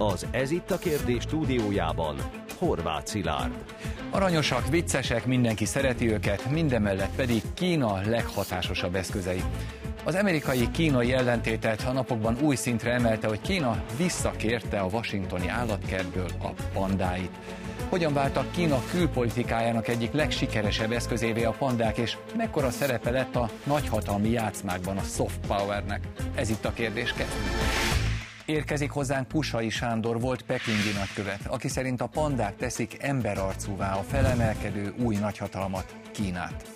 Az Ez itt a kérdés stúdiójában Horváth Szilárd. Aranyosak, viccesek, mindenki szereti őket, mindemellett pedig Kína leghatásosabb eszközei. Az amerikai-kínai ellentétet a napokban új szintre emelte, hogy Kína visszakérte a washingtoni állatkertből a pandáit. Hogyan váltak Kína külpolitikájának egyik legsikeresebb eszközévé a pandák, és mekkora szerepe lett a nagyhatalmi játszmákban a soft powernek? Ez itt a kérdés kezdődik. Érkezik hozzánk Pusai Sándor volt pekingi nagykövet, aki szerint a pandák teszik emberarcúvá a felemelkedő új nagyhatalmat, Kínát.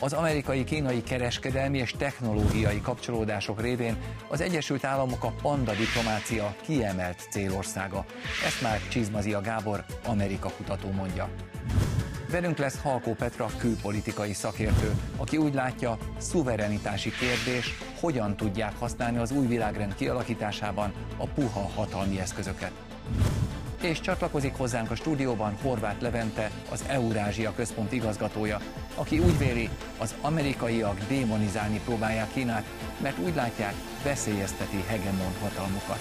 Az amerikai-kínai kereskedelmi és technológiai kapcsolódások révén az Egyesült Államok a panda diplomácia kiemelt célországa. Ezt már Csizmazia Gábor, Amerika kutató mondja. Velünk lesz Halkó Petra külpolitikai szakértő, aki úgy látja, szuverenitási kérdés, hogyan tudják használni az új világrend kialakításában a puha hatalmi eszközöket. És csatlakozik hozzánk a stúdióban Horváth Levente, az Eurázsia Központ igazgatója, aki úgy véli, az amerikaiak démonizálni próbálják Kínát, mert úgy látják, veszélyezteti hegemon hatalmukat.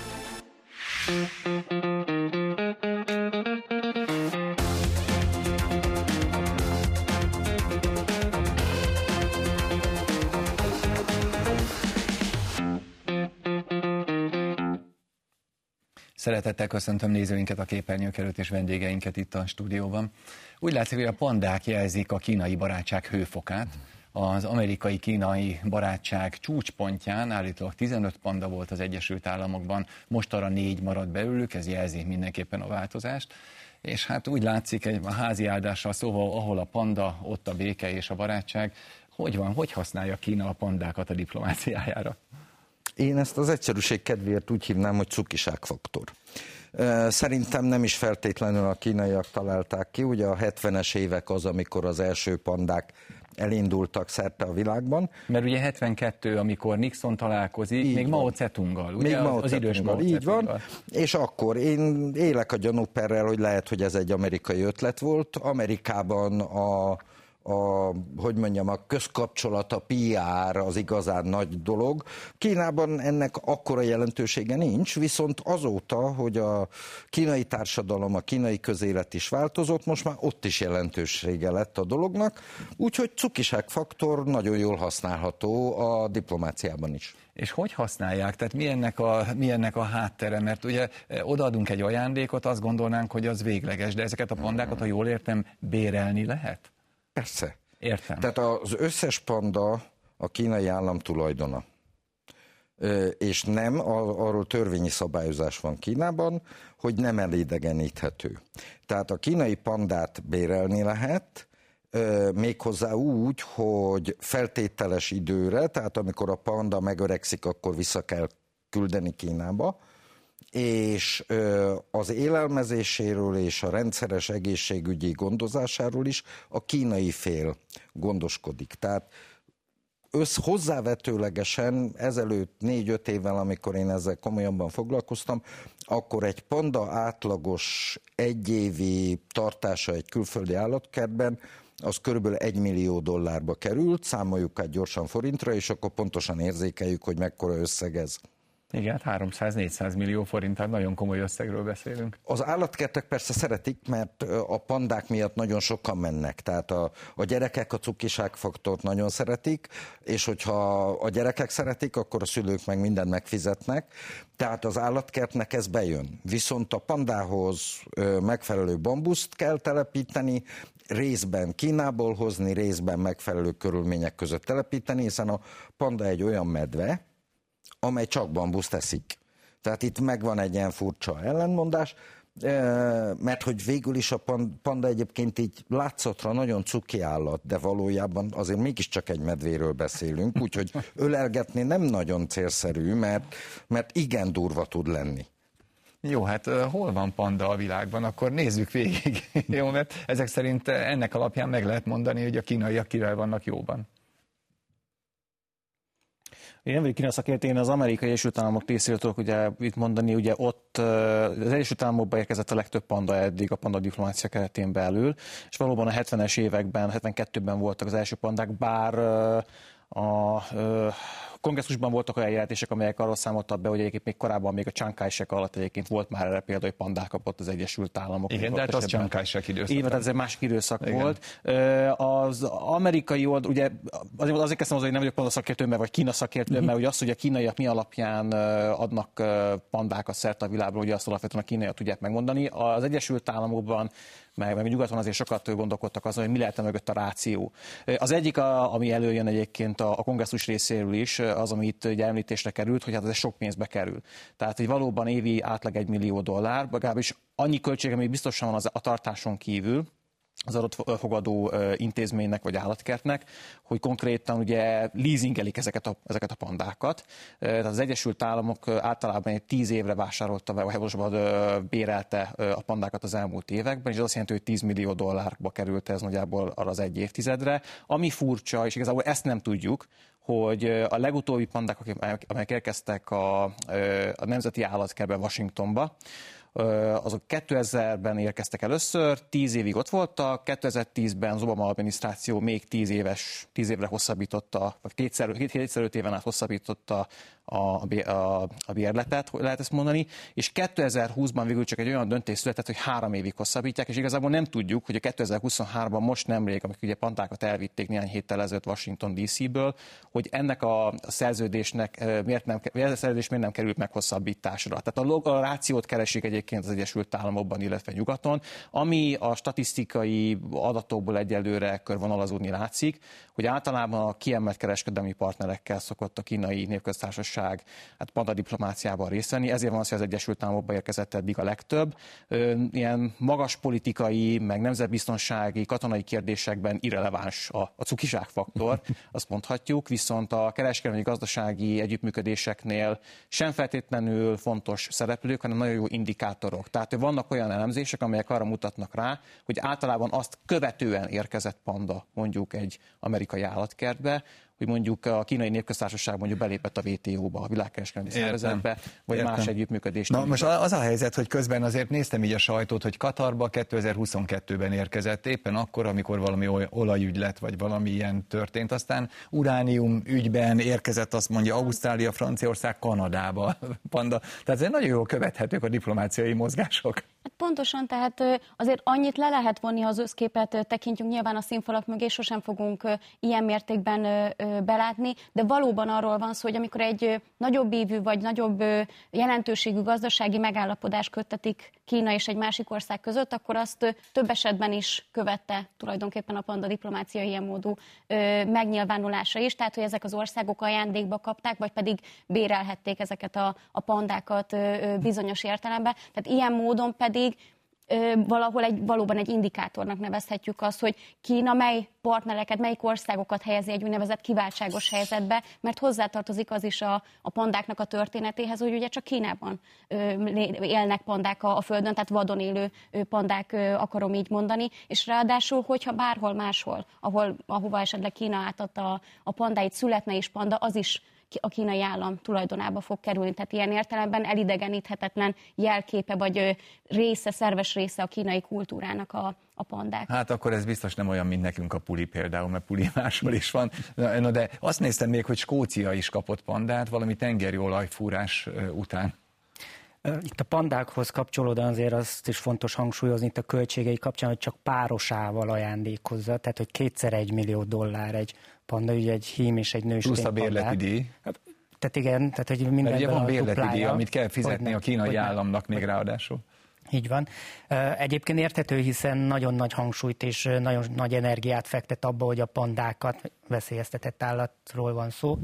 Szeretettel köszöntöm nézőinket a képernyők előtt és vendégeinket itt a stúdióban. Úgy látszik, hogy a pandák jelzik a kínai barátság hőfokát. Az amerikai-kínai barátság csúcspontján állítólag 15 panda volt az Egyesült Államokban, most arra négy maradt belőlük, ez jelzi mindenképpen a változást. És hát úgy látszik, egy házi áldással szóval, ahol a panda, ott a béke és a barátság. Hogy van, hogy használja Kína a pandákat a diplomáciájára? Én ezt az egyszerűség kedvéért úgy hívnám, hogy cukiságfaktor. Szerintem nem is feltétlenül a kínaiak találták ki, ugye a 70-es évek az, amikor az első pandák elindultak szerte a világban. Mert ugye 72, amikor Nixon találkozik, így még van. Mao Zedonggal, ugye még Mao az idős Mao Így van, és akkor én élek a gyanúperrel, hogy lehet, hogy ez egy amerikai ötlet volt. Amerikában a a, hogy mondjam, a közkapcsolat, a PR az igazán nagy dolog. Kínában ennek akkora jelentősége nincs, viszont azóta, hogy a kínai társadalom, a kínai közélet is változott, most már ott is jelentősége lett a dolognak, úgyhogy cukiságfaktor nagyon jól használható a diplomáciában is. És hogy használják? Tehát mi ennek, a, mi ennek a háttere? Mert ugye eh, odaadunk egy ajándékot, azt gondolnánk, hogy az végleges, de ezeket a pandákat, ha jól értem, bérelni lehet? Persze. Értem. Tehát az összes panda a kínai állam tulajdona. És nem, arról törvényi szabályozás van Kínában, hogy nem elidegeníthető. Tehát a kínai pandát bérelni lehet, méghozzá úgy, hogy feltételes időre, tehát amikor a panda megöregszik, akkor vissza kell küldeni Kínába, és az élelmezéséről és a rendszeres egészségügyi gondozásáról is a kínai fél gondoskodik. Tehát össz hozzávetőlegesen ezelőtt négy-öt évvel, amikor én ezzel komolyabban foglalkoztam, akkor egy panda átlagos egyévi tartása egy külföldi állatkertben az körülbelül egy millió dollárba került, számoljuk át gyorsan forintra, és akkor pontosan érzékeljük, hogy mekkora összeg ez. Igen, 300-400 hát millió forint, tehát nagyon komoly összegről beszélünk. Az állatkertek persze szeretik, mert a pandák miatt nagyon sokan mennek. Tehát a, a gyerekek a cukiságfaktort nagyon szeretik, és hogyha a gyerekek szeretik, akkor a szülők meg mindent megfizetnek. Tehát az állatkertnek ez bejön. Viszont a pandához megfelelő bambuszt kell telepíteni, részben Kínából hozni, részben megfelelő körülmények között telepíteni, hiszen a panda egy olyan medve, amely csak bambusz teszik. Tehát itt megvan egy ilyen furcsa ellenmondás, mert hogy végül is a panda egyébként így látszatra nagyon cuki állat, de valójában azért mégiscsak egy medvéről beszélünk, úgyhogy ölelgetni nem nagyon célszerű, mert, mert igen durva tud lenni. Jó, hát hol van panda a világban? Akkor nézzük végig. Jó, mert ezek szerint ennek alapján meg lehet mondani, hogy a kínaiak kivel vannak jóban. Én nem vagyok kínai szakértő, én az amerikai Egyesült Államok részéről tudok ugye itt mondani, ugye ott az Egyesült Államokba érkezett a legtöbb panda eddig a panda diplomácia keretén belül, és valóban a 70-es években, 72-ben voltak az első pandák, bár a Kongresszusban voltak olyan jelentések, amelyek arról számoltak be, hogy egyébként még korábban, még a csánkásek alatt egyébként volt már erre példa, hogy pandák kapott az Egyesült Államok. Igen, de hát az csánkásek időszak. Igen, ez egy másik időszak Igen. volt. Az amerikai old, ugye azért, azért kezdtem az, hogy nem vagyok panda szakértő, mert vagy Kína szakértő, mert ugye azt, hogy a kínaiak mi alapján adnak pandákat szerte a világban, ugye azt alapvetően a kínaiak tudják megmondani. Az Egyesült Államokban meg, meg nyugaton azért sokat gondolkodtak azon, hogy mi lehet mögött a ráció. Az egyik, a, ami előjön egyébként a, a kongresszus részéről is, az, ami itt ugye említésre került, hogy hát ez sok pénzbe kerül. Tehát, hogy valóban évi átlag egy millió dollár, legalábbis annyi költség, ami biztosan van az, a tartáson kívül, az adott fogadó intézménynek vagy állatkertnek, hogy konkrétan ugye leasingelik ezeket a, ezeket a pandákat. Tehát az Egyesült Államok általában egy tíz évre vásárolta, vagy pontosabban bérelte a pandákat az elmúlt években, és ez azt jelenti, hogy 10 millió dollárba került ez nagyjából arra az egy évtizedre. Ami furcsa, és igazából ezt nem tudjuk, hogy a legutóbbi pandák, amelyek érkeztek a, a Nemzeti Állatkertbe Washingtonba, azok 2000-ben érkeztek először, 10 évig ott voltak, 2010-ben az Obama adminisztráció még 10 éves, 10 évre hosszabbította, vagy kétszer, kétszer öt éven át hosszabbította a, a, a bérletet, lehet ezt mondani, és 2020-ban végül csak egy olyan döntés született, hogy három évig hosszabbítják, és igazából nem tudjuk, hogy a 2023-ban most nemrég, amikor ugye pantákat elvitték néhány héttel ezelőtt Washington DC-ből, hogy ennek a szerződésnek miért nem, ez a szerződés miért nem került meghosszabbításra. Tehát a, a rációt keresik egyébként az Egyesült Államokban, illetve nyugaton, ami a statisztikai adatokból egyelőre körvonalazódni látszik, hogy általában a kiemelt kereskedelmi partnerekkel szokott a kínai népköztársaság hát panda diplomáciában részt venni, ezért van az, hogy az Egyesült Államokba érkezett eddig a legtöbb. Ilyen magas politikai, meg nemzetbiztonsági, katonai kérdésekben irreleváns a, a cukiság faktor, azt mondhatjuk, viszont a kereskedelmi gazdasági együttműködéseknél sem feltétlenül fontos szereplők, hanem nagyon jó indikátorok. Tehát vannak olyan elemzések, amelyek arra mutatnak rá, hogy általában azt követően érkezett panda mondjuk egy amerikai állatkertbe, hogy mondjuk a kínai népköztársaság mondjuk belépett a WTO-ba, a világkereskedelmi szervezetbe, vagy Értem. más együttműködést. Na most az a helyzet, hogy közben azért néztem így a sajtót, hogy Katarba 2022-ben érkezett, éppen akkor, amikor valami olajügy lett, vagy valami ilyen történt. Aztán uránium ügyben érkezett, azt mondja, Ausztrália, Franciaország, Kanadába. Panda. Tehát ez nagyon jól követhetők a diplomáciai mozgások. Hát pontosan, tehát azért annyit le lehet vonni, ha az összképet tekintjük, nyilván a színfalak mögé sosem fogunk ilyen mértékben belátni, de valóban arról van szó, hogy amikor egy nagyobb évű vagy nagyobb jelentőségű gazdasági megállapodás köttetik Kína és egy másik ország között, akkor azt több esetben is követte tulajdonképpen a panda diplomácia ilyen módú megnyilvánulása is, tehát hogy ezek az országok ajándékba kapták, vagy pedig bérelhették ezeket a, a pandákat bizonyos értelemben. Tehát ilyen módon pedig valahol egy, valóban egy indikátornak nevezhetjük azt, hogy Kína mely partnereket, melyik országokat helyezi egy úgynevezett kiváltságos helyzetbe, mert hozzátartozik az is a, a pandáknak a történetéhez, hogy ugye csak Kínában élnek pandák a, a földön, tehát vadon élő pandák akarom így mondani, és ráadásul, hogyha bárhol máshol, ahol, ahova esetleg Kína átadta a, a pandáit, születne is panda, az is a kínai állam tulajdonába fog kerülni. Tehát ilyen értelemben elidegeníthetetlen jelképe vagy része, szerves része a kínai kultúrának a, a pandák. Hát akkor ez biztos nem olyan, mint nekünk a puli például, mert puli máshol is van. Na, de azt néztem még, hogy Skócia is kapott pandát valami tengeri olajfúrás után. Itt a pandákhoz kapcsolódóan azért azt is fontos hangsúlyozni itt a költségei kapcsán, hogy csak párosával ajándékozza, tehát hogy kétszer egy millió dollár egy panda, ugye egy hím és egy nőstény Plusz a bérleti díj. Hát, tehát igen, tehát hogy minden Mert ugye van bérleti díj, amit kell fizetni a kínai államnak még ráadásul. Így van. Egyébként érthető, hiszen nagyon nagy hangsúlyt és nagyon nagy energiát fektet abba, hogy a pandákat, veszélyeztetett állatról van szó,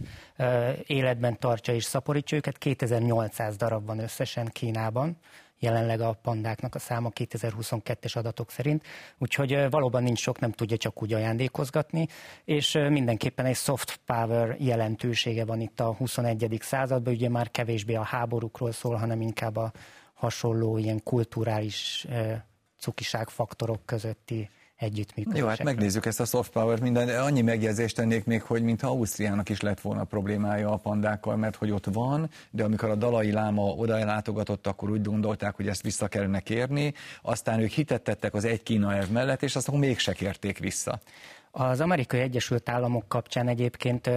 életben tartsa és szaporítsa őket. 2800 darab van összesen Kínában jelenleg a pandáknak a száma 2022-es adatok szerint, úgyhogy valóban nincs sok, nem tudja csak úgy ajándékozgatni, és mindenképpen egy soft power jelentősége van itt a 21. században, ugye már kevésbé a háborúkról szól, hanem inkább a hasonló ilyen kulturális cukiság faktorok közötti együttműködésekre. Jó, hát megnézzük ezt a soft power minden. Annyi megjegyzést tennék még, hogy mintha Ausztriának is lett volna problémája a pandákkal, mert hogy ott van, de amikor a dalai láma oda látogatott, akkor úgy gondolták, hogy ezt vissza kellene kérni, aztán ők hitettettek az egy Kína elv mellett, és azt akkor mégse kérték vissza. Az amerikai Egyesült Államok kapcsán egyébként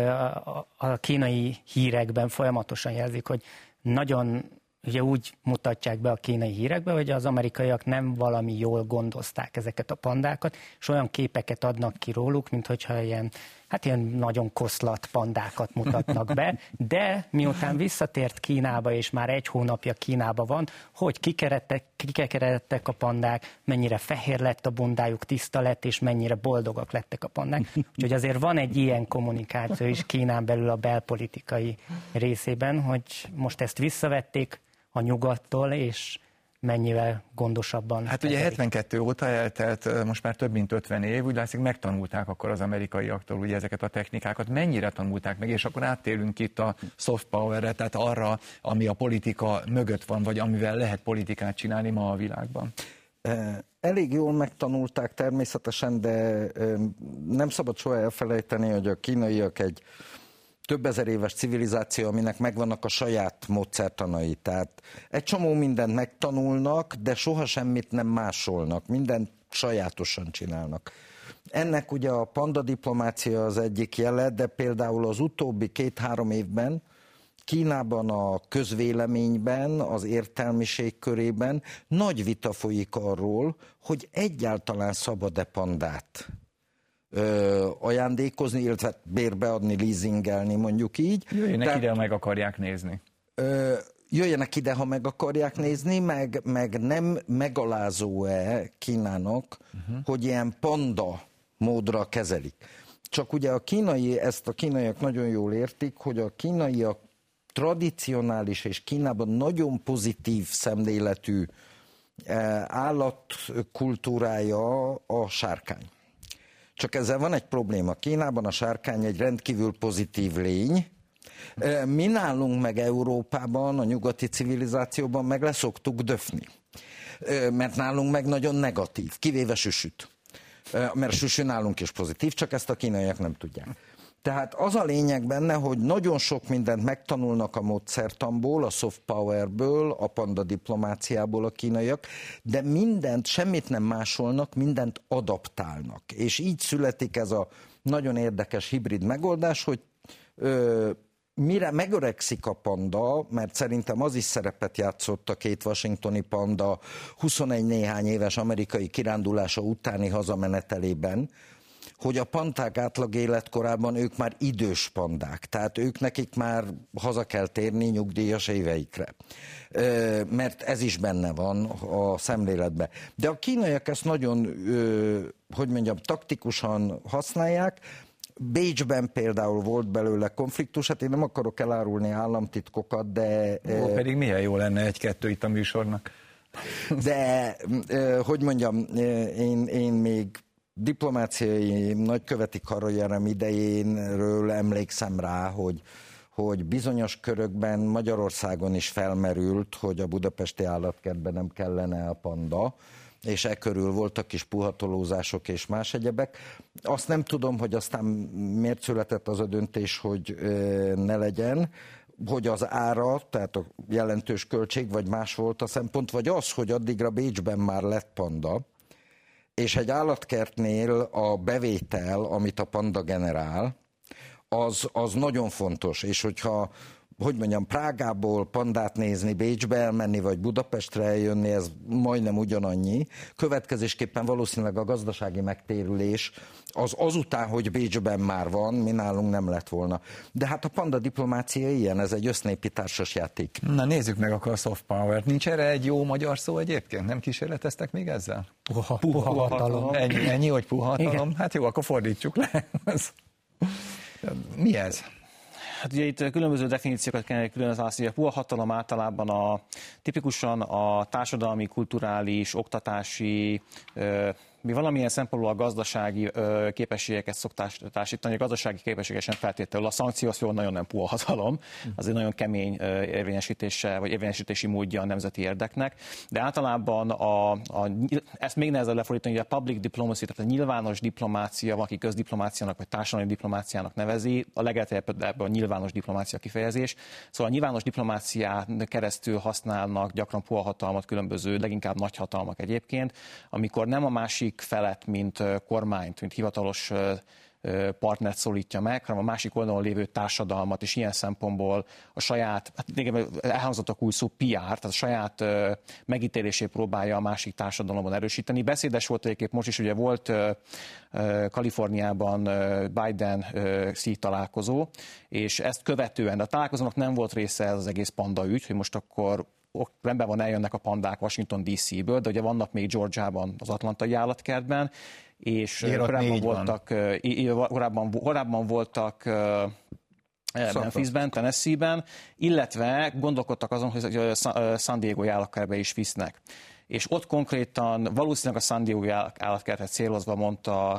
a kínai hírekben folyamatosan jelzik, hogy nagyon ugye úgy mutatják be a kínai hírekbe, hogy az amerikaiak nem valami jól gondozták ezeket a pandákat, és olyan képeket adnak ki róluk, mint hogyha ilyen, hát ilyen nagyon koszlat pandákat mutatnak be, de miután visszatért Kínába, és már egy hónapja Kínába van, hogy kikeredtek, kikeredtek a pandák, mennyire fehér lett a bundájuk, tiszta lett, és mennyire boldogak lettek a pandák. Úgyhogy azért van egy ilyen kommunikáció is Kínán belül a belpolitikai részében, hogy most ezt visszavették, a nyugattól, és mennyivel gondosabban. Hát ugye 72 óta eltelt most már több mint 50 év, úgy látszik megtanulták akkor az amerikaiaktól ugye ezeket a technikákat, mennyire tanulták meg, és akkor áttérünk itt a soft power-re, tehát arra, ami a politika mögött van, vagy amivel lehet politikát csinálni ma a világban. Elég jól megtanulták természetesen, de nem szabad soha elfelejteni, hogy a kínaiak egy több ezer éves civilizáció, aminek megvannak a saját módszertanai. Tehát egy csomó mindent megtanulnak, de soha semmit nem másolnak, mindent sajátosan csinálnak. Ennek ugye a panda diplomácia az egyik jele, de például az utóbbi két-három évben Kínában a közvéleményben, az értelmiség körében nagy vita folyik arról, hogy egyáltalán szabad-e pandát ö, ajándékozni, illetve bérbeadni, leasingelni, mondjuk így. Jöjjenek Tehát, ide, ha meg akarják nézni. Ö, jöjjenek ide, ha meg akarják nézni, meg, meg nem megalázó-e Kínának, uh-huh. hogy ilyen panda módra kezelik. Csak ugye a kínai, ezt a kínaiak nagyon jól értik, hogy a kínaiak tradicionális és Kínában nagyon pozitív szemléletű állatkultúrája a sárkány. Csak ezzel van egy probléma. Kínában a sárkány egy rendkívül pozitív lény, mi nálunk meg Európában, a nyugati civilizációban meg leszoktuk döfni. Mert nálunk meg nagyon negatív, kivéve süsüt. Mert süsű nálunk is pozitív, csak ezt a kínaiak nem tudják. Tehát az a lényeg benne, hogy nagyon sok mindent megtanulnak a módszertamból, a soft powerből, a panda diplomáciából a kínaiak, de mindent, semmit nem másolnak, mindent adaptálnak. És így születik ez a nagyon érdekes hibrid megoldás, hogy ö, mire megöregszik a panda, mert szerintem az is szerepet játszott a két washingtoni panda 21 néhány éves amerikai kirándulása utáni hazamenetelében, hogy a pandák átlag életkorában ők már idős pandák, tehát ők nekik már haza kell térni nyugdíjas éveikre. Mert ez is benne van a szemléletben. De a kínaiak ezt nagyon, hogy mondjam, taktikusan használják, Bécsben például volt belőle konfliktus, hát én nem akarok elárulni államtitkokat, de... Ó, pedig milyen jó lenne egy-kettő itt a műsornak. De, hogy mondjam, én, én még diplomáciai nagyköveti karrierem idejénről emlékszem rá, hogy, hogy bizonyos körökben Magyarországon is felmerült, hogy a budapesti állatkertben nem kellene a panda, és e körül voltak kis puhatolózások és más egyebek. Azt nem tudom, hogy aztán miért született az a döntés, hogy ne legyen, hogy az ára, tehát a jelentős költség, vagy más volt a szempont, vagy az, hogy addigra Bécsben már lett panda, és egy állatkertnél a bevétel, amit a panda generál, az, az nagyon fontos, és hogyha hogy mondjam, Prágából pandát nézni, Bécsbe elmenni, vagy Budapestre eljönni, ez majdnem ugyanannyi. Következésképpen valószínűleg a gazdasági megtérülés az azután, hogy Bécsben már van, mi nálunk nem lett volna. De hát a panda diplomácia ilyen, ez egy össznépi társas játék. Na nézzük meg akkor a soft power-t. Nincs erre egy jó magyar szó egyébként? Nem kísérleteztek még ezzel? Puha, puha, puha hatalom. Ennyi, ennyi, hogy puha hatalom? Hát jó, akkor fordítsuk le. Mi ez? Hát ugye itt különböző definíciókat kellene külön választani. A puha hatalom általában a, tipikusan a társadalmi, kulturális, oktatási, mi valamilyen szempontból a gazdasági ö, képességeket szokták társítani, a gazdasági képességek sem feltétlenül. A szankciós jó nagyon nem puha hatalom, az egy nagyon kemény érvényesítése, vagy érvényesítési módja a nemzeti érdeknek, de általában a, a, ezt még nehezebb lefordítani, hogy a public diplomacy, tehát a nyilvános diplomácia, aki közdiplomáciának vagy társadalmi diplomáciának nevezi, a legelterjedtebb ebben a nyilvános diplomácia kifejezés. Szóval a nyilvános diplomácián keresztül használnak gyakran puha hatalmat különböző, leginkább nagy hatalmak egyébként, amikor nem a másik másik felet, mint kormányt, mint hivatalos partnert szólítja meg, hanem a másik oldalon lévő társadalmat, és ilyen szempontból a saját, hát igen, elhangzottak új szó PR, tehát a saját megítélését próbálja a másik társadalomban erősíteni. Beszédes volt egyébként most is, ugye volt Kaliforniában Biden szíj találkozó, és ezt követően, a találkozónak nem volt része ez az egész panda ügy, hogy most akkor rendben van, eljönnek a pandák Washington DC-ből, de ugye vannak még Georgiában, az Atlantai állatkertben, és korábban voltak, korábban, korábban voltak Memphisben, Tennessee-ben, illetve gondolkodtak azon, hogy San Diego állatkertbe is visznek és ott konkrétan valószínűleg a San Diego állatkertet célozva mondta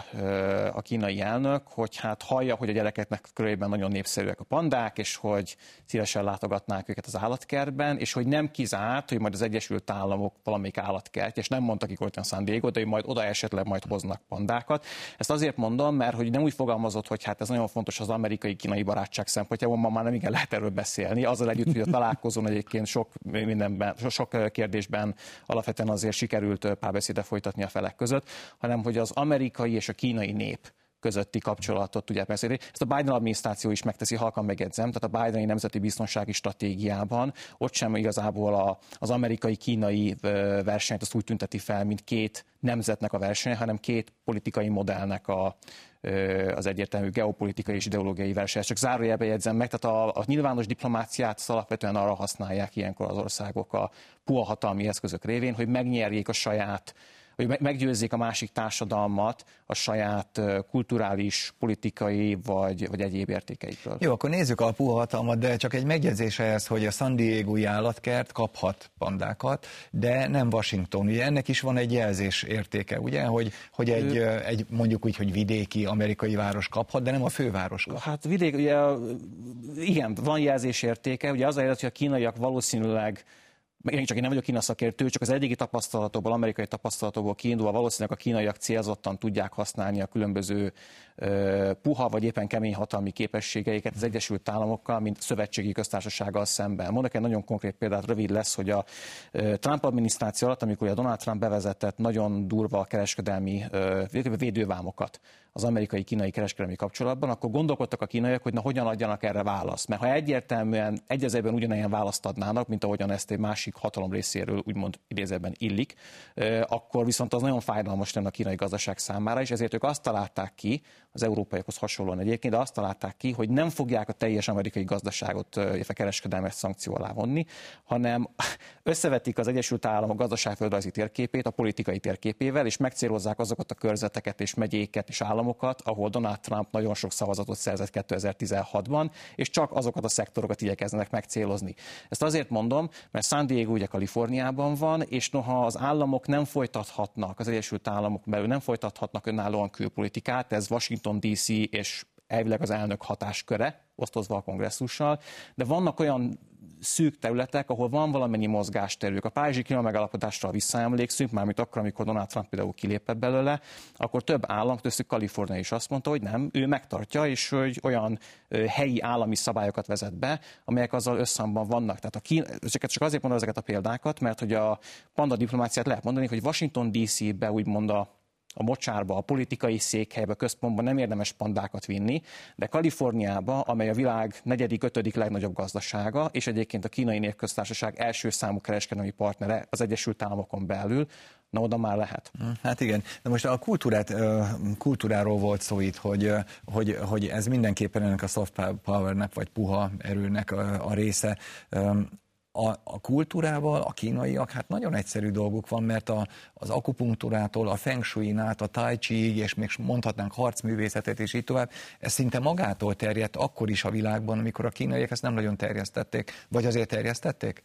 a kínai elnök, hogy hát hallja, hogy a gyerekeknek körében nagyon népszerűek a pandák, és hogy szívesen látogatnák őket az állatkertben, és hogy nem kizárt, hogy majd az Egyesült Államok valamelyik állatkert, és nem mondta ki a San Diego, de hogy majd oda esetleg majd hoznak pandákat. Ezt azért mondom, mert hogy nem úgy fogalmazott, hogy hát ez nagyon fontos az amerikai-kínai barátság szempontjából, ma már nem igen lehet erről beszélni. Azzal együtt, hogy a találkozón egyébként sok mindenben, sok kérdésben alapvetően területen azért sikerült párbeszédet folytatni a felek között, hanem hogy az amerikai és a kínai nép közötti kapcsolatot tudják beszélni. Ezt a Biden adminisztráció is megteszi, halkan megjegyzem, tehát a Bideni nemzeti biztonsági stratégiában ott sem igazából a, az amerikai-kínai versenyt azt úgy tünteti fel, mint két nemzetnek a verseny, hanem két politikai modellnek a, az egyértelmű geopolitikai és ideológiai verseny. Csak zárójelbe jegyzem meg, tehát a, a nyilvános diplomáciát alapvetően arra használják ilyenkor az országok a puha hatalmi eszközök révén, hogy megnyerjék a saját hogy meggyőzzék a másik társadalmat a saját kulturális, politikai vagy, vagy egyéb értékeikről. Jó, akkor nézzük a puha hatalmat, de csak egy megjegyzés ehhez, hogy a San Diego állatkert kaphat pandákat, de nem Washington. Ugye ennek is van egy jelzés értéke, ugye, hogy, hogy egy, ő... egy mondjuk úgy, hogy vidéki amerikai város kaphat, de nem a főváros kaphat. Hát vidék, ugye, igen, van jelzés értéke, ugye az a hogy a kínaiak valószínűleg én csak én nem vagyok Kína szakértő, csak az eddigi tapasztalatokból, amerikai tapasztalatokból kiindulva valószínűleg a kínaiak célzottan tudják használni a különböző puha vagy éppen kemény hatalmi képességeiket az Egyesült Államokkal, mint szövetségi köztársasággal szemben. Mondok egy nagyon konkrét példát, rövid lesz, hogy a Trump adminisztráció alatt, amikor a Donald Trump bevezetett nagyon durva kereskedelmi védővámokat az amerikai-kínai kereskedelmi kapcsolatban, akkor gondolkodtak a kínaiak, hogy na hogyan adjanak erre választ. Mert ha egyértelműen egyezében ugyanilyen választ adnának, mint ahogyan ezt egy másik hatalom részéről úgymond idézőben illik, akkor viszont az nagyon fájdalmas lenne a kínai gazdaság számára, és ezért ők azt találták ki, az európaiakhoz hasonlóan egyébként, de azt találták ki, hogy nem fogják a teljes amerikai gazdaságot, illetve kereskedelmet szankció alá vonni, hanem összevetik az Egyesült Államok gazdaságföldrajzi térképét a politikai térképével, és megcélozzák azokat a körzeteket és megyéket és államokat, ahol Donald Trump nagyon sok szavazatot szerzett 2016-ban, és csak azokat a szektorokat igyekeznek megcélozni. Ezt azért mondom, mert San Diego ugye Kaliforniában van, és noha az államok nem folytathatnak, az Egyesült Államok belül nem folytathatnak önállóan külpolitikát, ez Washington Washington DC és elvileg az elnök hatásköre, osztozva a kongresszussal, de vannak olyan szűk területek, ahol van valamennyi mozgásterük. A Párizsi klíma megállapodásra visszaemlékszünk, mármint akkor, amikor Donald Trump például kilépett belőle, akkor több állam, köztük Kalifornia is azt mondta, hogy nem, ő megtartja, és hogy olyan helyi állami szabályokat vezet be, amelyek azzal összhangban vannak. Tehát a Kína, csak azért mondom ezeket a példákat, mert hogy a panda diplomáciát lehet mondani, hogy Washington DC-be úgymond a a mocsárba, a politikai székhelybe, központban nem érdemes pandákat vinni, de Kaliforniába, amely a világ negyedik, ötödik legnagyobb gazdasága, és egyébként a kínai népköztársaság első számú kereskedelmi partnere az Egyesült Államokon belül, Na, oda már lehet. Hm, hát igen, de most a kultúrát, kultúráról volt szó itt, hogy, hogy, hogy ez mindenképpen ennek a soft powernek, vagy puha erőnek a, a része a, a kultúrával a kínaiak, hát nagyon egyszerű dolguk van, mert a, az akupunktúrától, a feng shui át, a tai chi és még mondhatnánk harcművészetet, és így tovább, ez szinte magától terjedt akkor is a világban, amikor a kínaiak ezt nem nagyon terjesztették, vagy azért terjesztették?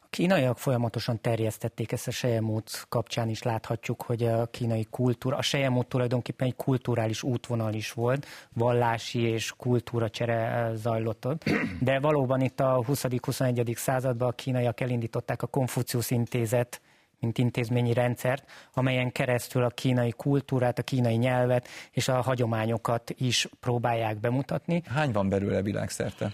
A kínaiak folyamatosan terjesztették ezt a sejemút kapcsán is láthatjuk, hogy a kínai kultúra, a sejemút tulajdonképpen egy kulturális útvonal is volt, vallási és kultúra csere zajlott ott, de valóban itt a 20.-21. században a kínaiak elindították a Konfucius intézet mint intézményi rendszert, amelyen keresztül a kínai kultúrát, a kínai nyelvet és a hagyományokat is próbálják bemutatni. Hány van belőle világszerte?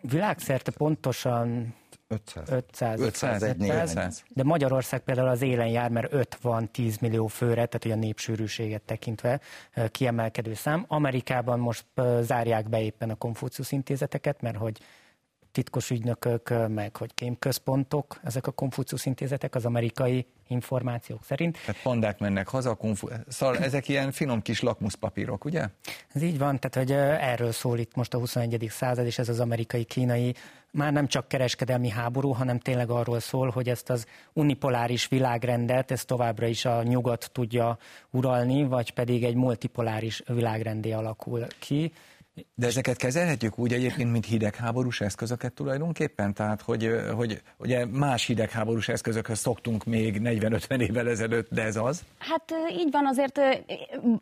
Világszerte pontosan 500. 500. 500 egy 500. néhány. De Magyarország például az élen jár, mert 5 van 10 millió főre, tehát hogy a népsűrűséget tekintve kiemelkedő szám. Amerikában most zárják be éppen a Konfucius intézeteket, mert hogy titkos ügynökök, meg hogy kémközpontok, ezek a Konfucius intézetek az amerikai információk szerint. Tehát pandák mennek haza, konfu... szóval ezek ilyen finom kis lakmuszpapírok, ugye? Ez így van, tehát hogy erről szól itt most a 21. század, és ez az amerikai-kínai már nem csak kereskedelmi háború, hanem tényleg arról szól, hogy ezt az unipoláris világrendet, ezt továbbra is a nyugat tudja uralni, vagy pedig egy multipoláris világrendé alakul ki. De ezeket kezelhetjük úgy egyébként, mint hidegháborús eszközöket tulajdonképpen? Tehát, hogy, hogy ugye más hidegháborús eszközökhöz szoktunk még 40-50 évvel ezelőtt, de ez az? Hát így van, azért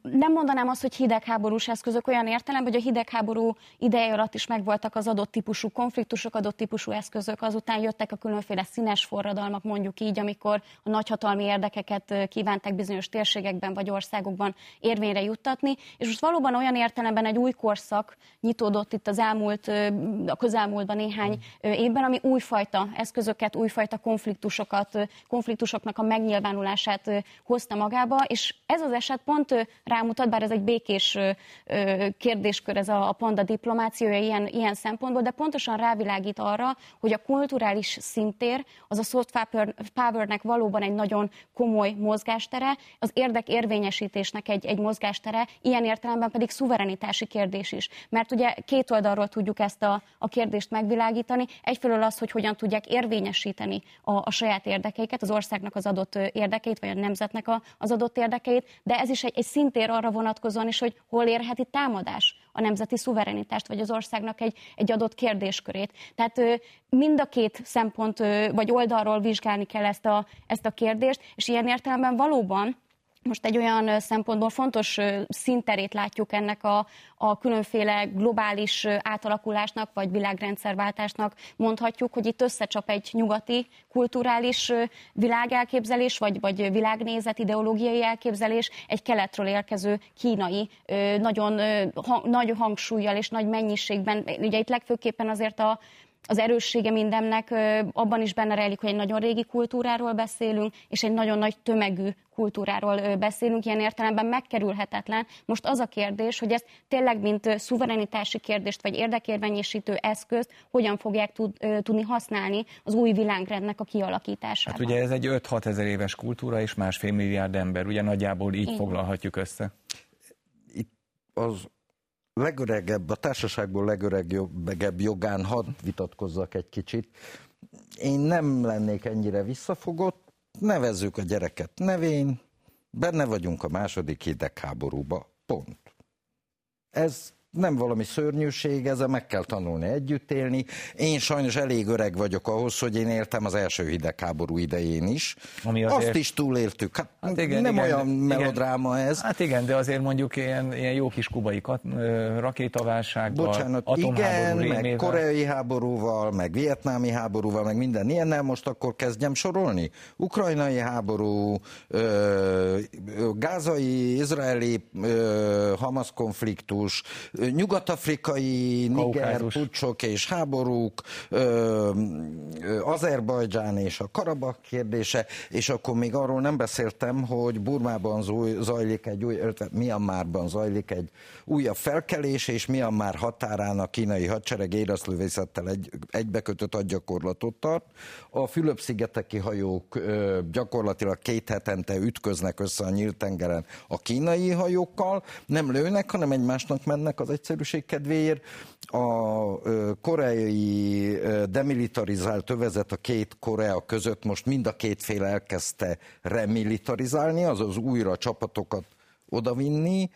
nem mondanám azt, hogy hidegháborús eszközök olyan értelemben, hogy a hidegháború ideje alatt is megvoltak az adott típusú konfliktusok, adott típusú eszközök, azután jöttek a különféle színes forradalmak, mondjuk így, amikor a nagyhatalmi érdekeket kívánták bizonyos térségekben vagy országokban érvényre juttatni, és most valóban olyan értelemben egy új korszak nyitódott itt az elmúlt, a közelmúltban néhány évben, ami újfajta eszközöket, újfajta konfliktusokat, konfliktusoknak a megnyilvánulását hozta magába, és ez az eset pont rámutat, bár ez egy békés kérdéskör, ez a, panda diplomációja ilyen, ilyen szempontból, de pontosan rávilágít arra, hogy a kulturális szintér az a soft power- powernek valóban egy nagyon komoly mozgástere, az érdek érvényesítésnek egy, egy mozgástere, ilyen értelemben pedig szuverenitási kérdés is. Mert ugye két oldalról tudjuk ezt a, a kérdést megvilágítani. Egyfelől az, hogy hogyan tudják érvényesíteni a, a saját érdekeiket, az országnak az adott érdekeit, vagy a nemzetnek a, az adott érdekeit, de ez is egy, egy szintér arra vonatkozóan is, hogy hol érheti támadás a nemzeti szuverenitást, vagy az országnak egy, egy adott kérdéskörét. Tehát mind a két szempont, vagy oldalról vizsgálni kell ezt a, ezt a kérdést, és ilyen értelemben valóban most egy olyan szempontból fontos ö, színterét látjuk ennek a, a különféle globális átalakulásnak, vagy világrendszerváltásnak. Mondhatjuk, hogy itt összecsap egy nyugati kulturális világelképzelés, vagy, vagy világnézet, ideológiai elképzelés, egy keletről érkező kínai, nagyon hang, nagy hangsúlyjal és nagy mennyiségben, ugye itt legfőképpen azért a az erőssége mindennek abban is benne rejlik, hogy egy nagyon régi kultúráról beszélünk, és egy nagyon nagy tömegű kultúráról beszélünk, ilyen értelemben megkerülhetetlen. Most az a kérdés, hogy ezt tényleg mint szuverenitási kérdést, vagy érdekérvényesítő eszközt hogyan fogják tud, tudni használni az új világrendnek a kialakításában. Hát ugye ez egy 5-6 ezer éves kultúra és másfél milliárd ember, ugye nagyjából így Igen. foglalhatjuk össze. itt az legöregebb, a társaságból legöregebb jogán hadd vitatkozzak egy kicsit. Én nem lennék ennyire visszafogott, nevezzük a gyereket nevén, benne vagyunk a második hidegháborúba, pont. Ez nem valami szörnyűség, ezzel meg kell tanulni együtt élni. Én sajnos elég öreg vagyok ahhoz, hogy én éltem az első hidegháború idején is. Ami Azt azért- is túléltük. Hát, Hát igen, nem igen, olyan igen. melodráma ez. Hát igen, de azért mondjuk ilyen, ilyen jó kis kubai kat, rakétaválsággal, Bocsánat, igen, atomháború meg rémével. koreai háborúval, meg vietnámi háborúval, meg minden ilyennel, most akkor kezdjem sorolni. Ukrajnai háború, ö, ö, gázai, izraeli ö, Hamas konfliktus, ö, nyugat-afrikai Niger pucsok és háborúk, Azerbajdzsán és a Karabak kérdése, és akkor még arról nem beszéltem, hogy Burmában zajlik egy új, Myanmarban zajlik egy újabb felkelés, és Myanmar határán a kínai hadsereg érazlövészettel egy, egybekötött hadgyakorlatot tart. A Fülöp-szigeteki hajók gyakorlatilag két hetente ütköznek össze a nyílt tengeren a kínai hajókkal, nem lőnek, hanem egymásnak mennek az egyszerűség kedvéért. A koreai demilitarizált övezet a két Korea között most mind a két fél elkezdte remilitarizálni, azaz újra csapatokat odavinni.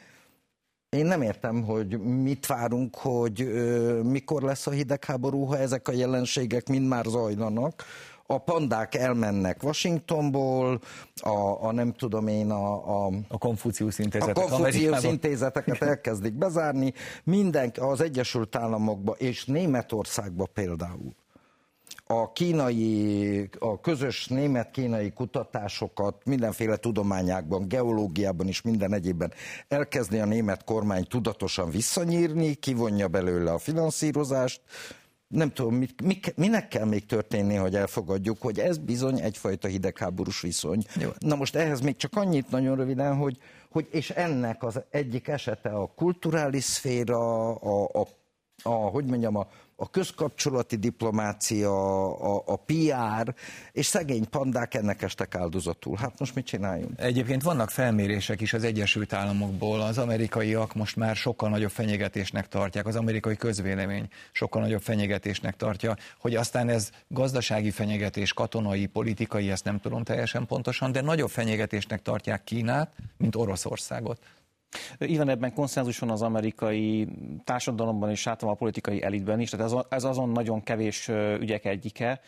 Én nem értem, hogy mit várunk, hogy ö, mikor lesz a hidegháború, ha ezek a jelenségek mind már zajlanak. A pandák elmennek Washingtonból, a, a nem tudom én, a, a A Konfucius a intézetek Konfucius Amerikában. intézeteket elkezdik bezárni, minden az Egyesült Államokba és Németországba például. A kínai, a közös német-kínai kutatásokat mindenféle tudományákban, geológiában és minden egyébben elkezdi a német kormány tudatosan visszanyírni, kivonja belőle a finanszírozást, nem tudom, mit, mik, minek kell még történni, hogy elfogadjuk, hogy ez bizony egyfajta hidegháborús viszony. Jó. Na most ehhez még csak annyit nagyon röviden, hogy, hogy és ennek az egyik esete a kulturális szféra, a, a, a hogy mondjam, a a közkapcsolati diplomácia, a, a PR, és szegény pandák ennek estek áldozatul. Hát most mit csináljunk? Egyébként vannak felmérések is az Egyesült Államokból. Az amerikaiak most már sokkal nagyobb fenyegetésnek tartják, az amerikai közvélemény sokkal nagyobb fenyegetésnek tartja, hogy aztán ez gazdasági fenyegetés, katonai, politikai, ezt nem tudom teljesen pontosan, de nagyobb fenyegetésnek tartják Kínát, mint Oroszországot. Így ebben konszenzus van az amerikai társadalomban és általában a politikai elitben is, tehát ez azon nagyon kevés ügyek egyike,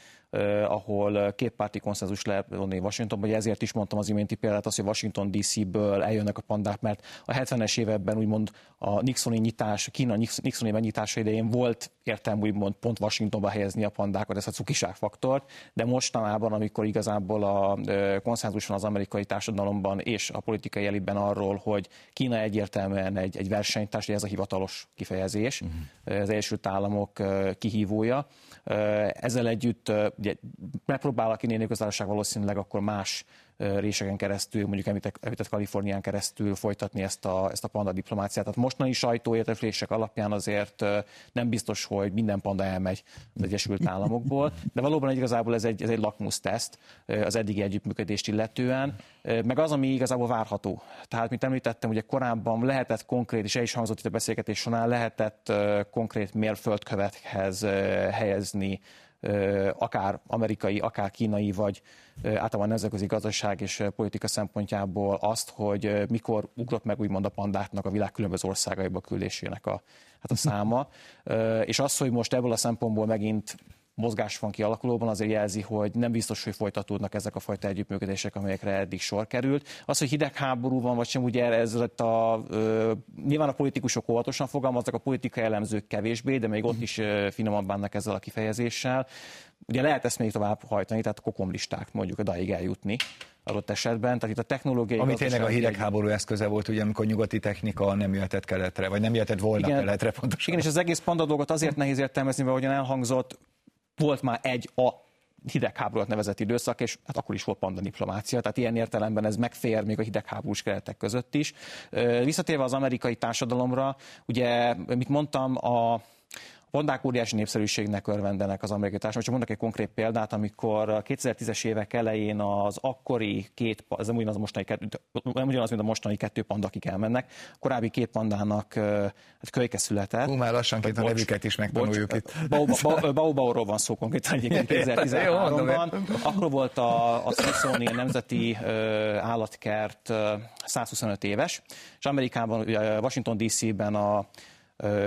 ahol képpárti konszenzus lehet vonni Washingtonban, hogy ezért is mondtam az iménti példát, az, hogy Washington DC-ből eljönnek a pandák, mert a 70-es években úgymond a Nixoni nyitás, Kína Nixoni megnyitása idején volt értelmű úgymond pont Washingtonba helyezni a pandákat, ezt a cukiság faktort, de mostanában, amikor igazából a konszenzus van az amerikai társadalomban és a politikai elitben arról, hogy Kína egyértelműen egy, egy versenytárs, ez a hivatalos kifejezés, uh-huh. az Egyesült Államok kihívója, ezzel együtt ugye, megpróbál a kínai köztársaság valószínűleg akkor más réseken keresztül, mondjuk említett, említett Kalifornián keresztül folytatni ezt a, ezt a panda diplomáciát. Tehát mostani sajtóérteflések alapján azért nem biztos, hogy minden panda elmegy az Egyesült Államokból, de valóban igazából ez egy, ez egy lakmus teszt az eddigi együttműködést illetően, meg az, ami igazából várható. Tehát, mint említettem, ugye korábban lehetett konkrét, és el is hangzott itt a beszélgetés során, lehetett konkrét mérföldkövethez helyezni akár amerikai, akár kínai, vagy általában nemzetközi gazdaság és politika szempontjából azt, hogy mikor ugrott meg úgymond a pandáknak a világ különböző országaiba küldésének a, hát a száma. És az, hogy most ebből a szempontból megint mozgás van kialakulóban, azért jelzi, hogy nem biztos, hogy folytatódnak ezek a fajta együttműködések, amelyekre eddig sor került. Az, hogy hidegháború van, vagy sem, ugye ez a, ö, nyilván a politikusok óvatosan fogalmaznak, a politikai elemzők kevésbé, de még ott is ö, finoman bánnak ezzel a kifejezéssel. Ugye lehet ezt még tovább hajtani, tehát kokomlisták mondjuk odaig eljutni adott esetben. Tehát itt a technológiai Ami tényleg a hidegháború egy... eszköze volt, ugye, amikor nyugati technika nem jöhetett keletre, vagy nem jöhetett volna igen, keletre pontosan. Igen, és az egész panda dolgot azért nehéz értelmezni, mert ahogyan elhangzott, volt már egy a hidegháborút nevezett időszak, és hát akkor is volt panda diplomácia, tehát ilyen értelemben ez megfér még a hidegháborús keretek között is. Visszatérve az amerikai társadalomra, ugye, mit mondtam, a Pandák óriási népszerűségnek örvendenek az amerikai társadalom. Csak mondok egy konkrét példát, amikor a 2010-es évek elején az akkori két, ez nem ugyanaz, mostani, nem ugyanaz, mint a mostani kettő panda, akik elmennek, korábbi két pandának hát kölyke született. Hú, már lassanként a nevüket is megtanuljuk itt. Baobauról van szó konkrétan egyébként 2013-ban. Akkor volt a, a Smithsonian Nemzeti Állatkert 125 éves, és Amerikában, Washington DC-ben a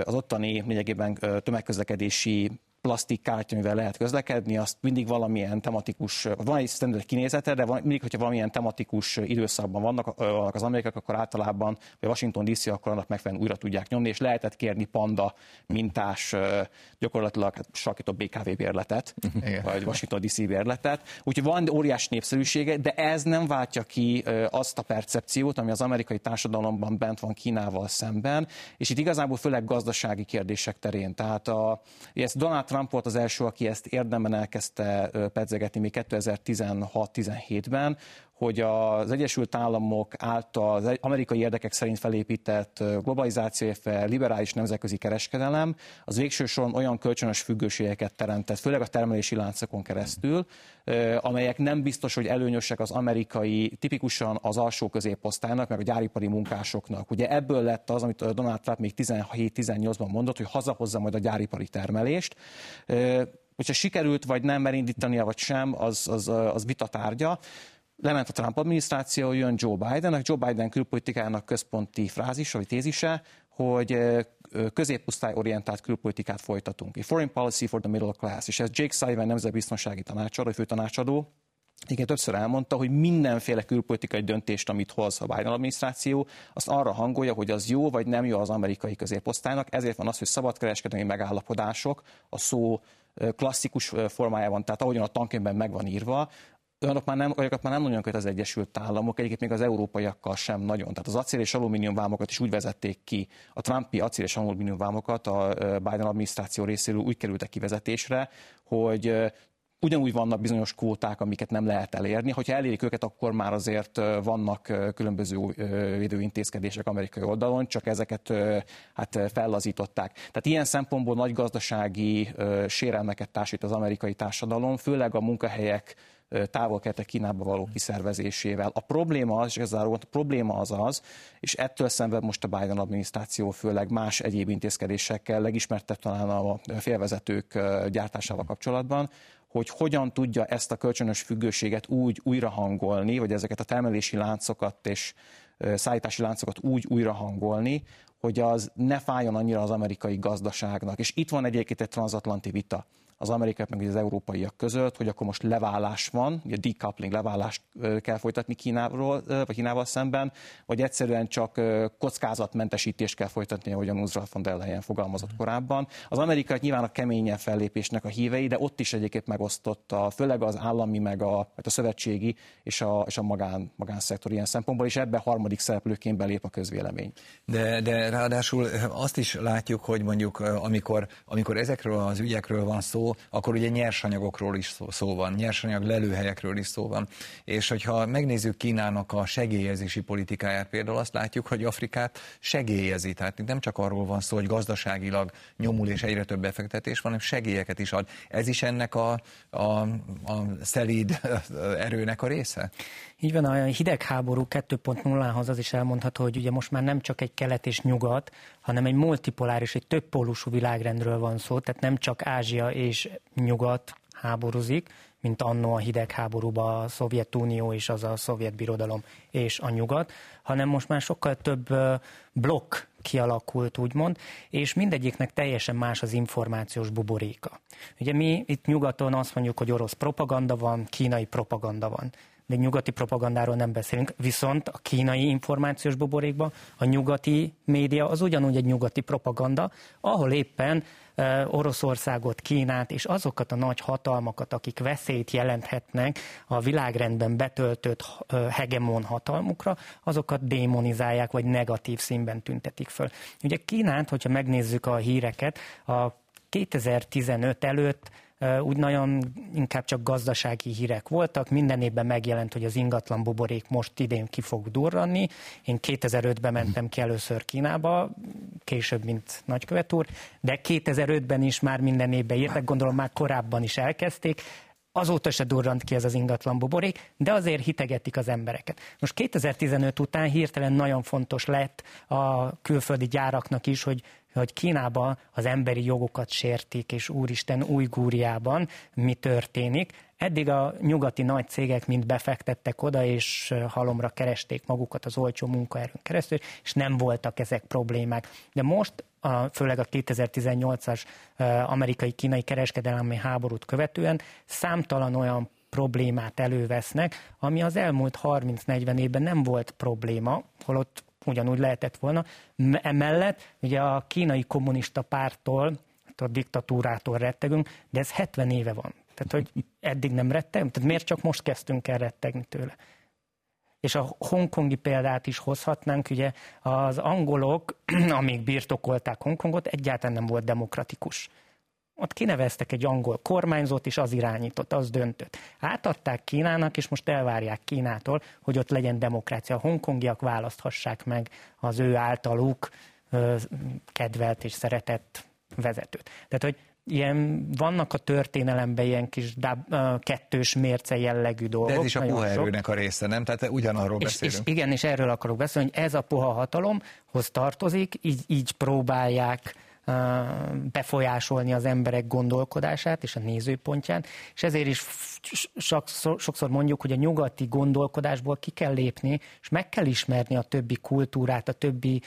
az ottani lényegében tömegközlekedési plastik kártya, amivel lehet közlekedni, azt mindig valamilyen tematikus, van egy standard kinézete, de van, mindig, hogyha valamilyen tematikus időszakban vannak az amerikák, akkor általában, vagy Washington DC, akkor annak megfelelően újra tudják nyomni, és lehetett kérni panda mintás, gyakorlatilag hát, sakított BKV bérletet, vagy Washington DC bérletet. Úgyhogy van óriás népszerűsége, de ez nem váltja ki azt a percepciót, ami az amerikai társadalomban bent van Kínával szemben, és itt igazából főleg gazdasági kérdések terén. Tehát a, ezt Donald Trump volt az első, aki ezt érdemben elkezdte pedzegetni még 2016-17-ben, hogy az Egyesült Államok által az amerikai érdekek szerint felépített globalizáció, illetve liberális nemzetközi kereskedelem, az végső soron olyan kölcsönös függőségeket teremtett, főleg a termelési láncokon keresztül, amelyek nem biztos, hogy előnyösek az amerikai, tipikusan az alsó középosztálynak, meg a gyáripari munkásoknak. Ugye ebből lett az, amit Donald Trump még 17-18-ban mondott, hogy hazahozza majd a gyáripari termelést hogyha sikerült vagy nem elindítania, vagy sem, az, az, az vita tárgya lement a Trump adminisztráció, jön Joe Biden, Joe Biden külpolitikájának központi frázisa, vagy tézise, hogy orientált külpolitikát folytatunk. A foreign policy for the middle class. És ez Jake Sullivan nemzetbiztonsági tanácsadó, főtanácsadó, igen, többször elmondta, hogy mindenféle külpolitikai döntést, amit hoz a Biden adminisztráció, azt arra hangolja, hogy az jó vagy nem jó az amerikai középosztálynak. Ezért van az, hogy szabadkereskedelmi megállapodások a szó klasszikus formájában, tehát ahogyan a tankönyvben meg van írva, olyanok már nem, olyanok már nem nagyon köt az Egyesült Államok, egyébként még az európaiakkal sem nagyon. Tehát az acél és alumínium vámokat is úgy vezették ki, a Trumpi acél és alumínium vámokat a Biden adminisztráció részéről úgy kerültek kivezetésre, hogy ugyanúgy vannak bizonyos kvóták, amiket nem lehet elérni. Hogyha elérik őket, akkor már azért vannak különböző védőintézkedések amerikai oldalon, csak ezeket hát fellazították. Tehát ilyen szempontból nagy gazdasági sérelmeket társít az amerikai társadalom, főleg a munkahelyek távol keltek Kínába való kiszervezésével. A probléma az, és ez a probléma az az, és ettől szenved most a Biden adminisztráció főleg más egyéb intézkedésekkel, legismertebb talán a félvezetők gyártásával kapcsolatban, hogy hogyan tudja ezt a kölcsönös függőséget úgy újrahangolni, vagy ezeket a termelési láncokat és szállítási láncokat úgy újrahangolni, hogy az ne fájjon annyira az amerikai gazdaságnak. És itt van egyébként egy transatlanti vita az amerikai meg az európaiak között, hogy akkor most leválás van, ugye decoupling, leválást kell folytatni Kínáról, vagy Kínával szemben, vagy egyszerűen csak kockázatmentesítést kell folytatni, ahogyan Ursula von der Leyen fogalmazott mm. korábban. Az amerikai nyilván a keményen fellépésnek a hívei, de ott is egyébként megosztott a, főleg az állami, meg a, meg a szövetségi és a, és a magán, magánszektor ilyen szempontból, és ebbe harmadik szereplőként belép a közvélemény. De, de ráadásul azt is látjuk, hogy mondjuk amikor, amikor ezekről az ügyekről van szó, akkor ugye nyersanyagokról is szó, szó van, nyersanyag lelőhelyekről is szó van. És hogyha megnézzük Kínának a segélyezési politikáját, például azt látjuk, hogy Afrikát segélyezi. Tehát itt nem csak arról van szó, hogy gazdaságilag nyomul és egyre több befektetés van, hanem segélyeket is ad. Ez is ennek a, a, a szelíd erőnek a része? Így van, a hidegháború 2.0-hoz az is elmondható, hogy ugye most már nem csak egy kelet és nyugat, hanem egy multipoláris, egy többpólusú világrendről van szó, tehát nem csak Ázsia és nyugat háborúzik, mint annó a hidegháborúban a Szovjetunió és az a szovjet birodalom és a nyugat, hanem most már sokkal több blokk kialakult, úgymond, és mindegyiknek teljesen más az információs buboréka. Ugye mi itt nyugaton azt mondjuk, hogy orosz propaganda van, kínai propaganda van még nyugati propagandáról nem beszélünk, viszont a kínai információs buborékban a nyugati média az ugyanúgy egy nyugati propaganda, ahol éppen Oroszországot, Kínát és azokat a nagy hatalmakat, akik veszélyt jelenthetnek a világrendben betöltött hegemon hatalmukra, azokat démonizálják, vagy negatív színben tüntetik föl. Ugye Kínát, hogyha megnézzük a híreket, a 2015 előtt úgy nagyon inkább csak gazdasági hírek voltak. Minden évben megjelent, hogy az ingatlan buborék most idén ki fog durranni. Én 2005-ben mentem ki először Kínába, később, mint nagykövet úr, de 2005-ben is már minden évben írtak, gondolom már korábban is elkezdték. Azóta se durrant ki ez az ingatlan buborék, de azért hitegetik az embereket. Most 2015 után hirtelen nagyon fontos lett a külföldi gyáraknak is, hogy hogy Kínában az emberi jogokat sértik, és úristen Újgúriában mi történik. Eddig a nyugati nagy cégek mind befektettek oda, és halomra keresték magukat az olcsó munkaerőn keresztül, és nem voltak ezek problémák. De most, a, főleg a 2018-as amerikai-kínai kereskedelmi háborút követően számtalan olyan problémát elővesznek, ami az elmúlt 30-40 évben nem volt probléma, holott ugyanúgy lehetett volna. Emellett ugye a kínai kommunista pártól, hát a diktatúrától rettegünk, de ez 70 éve van. Tehát, hogy eddig nem rettegünk, tehát miért csak most kezdtünk el rettegni tőle? És a hongkongi példát is hozhatnánk, ugye az angolok, amíg birtokolták Hongkongot, egyáltalán nem volt demokratikus. Ott kineveztek egy angol kormányzót, és az irányított, az döntött. Átadták Kínának, és most elvárják Kínától, hogy ott legyen demokrácia. A hongkongiak választhassák meg az ő általuk kedvelt és szeretett vezetőt. Tehát, hogy ilyen, vannak a történelemben ilyen kis dab, kettős mérce jellegű dolgok. De ez is a puha erőnek a része, nem? Tehát ugyanarról és, beszélünk. És igen, és erről akarok beszélni, hogy ez a puha hatalomhoz tartozik, így, így próbálják befolyásolni az emberek gondolkodását és a nézőpontját, és ezért is sokszor mondjuk, hogy a nyugati gondolkodásból ki kell lépni, és meg kell ismerni a többi kultúrát, a többi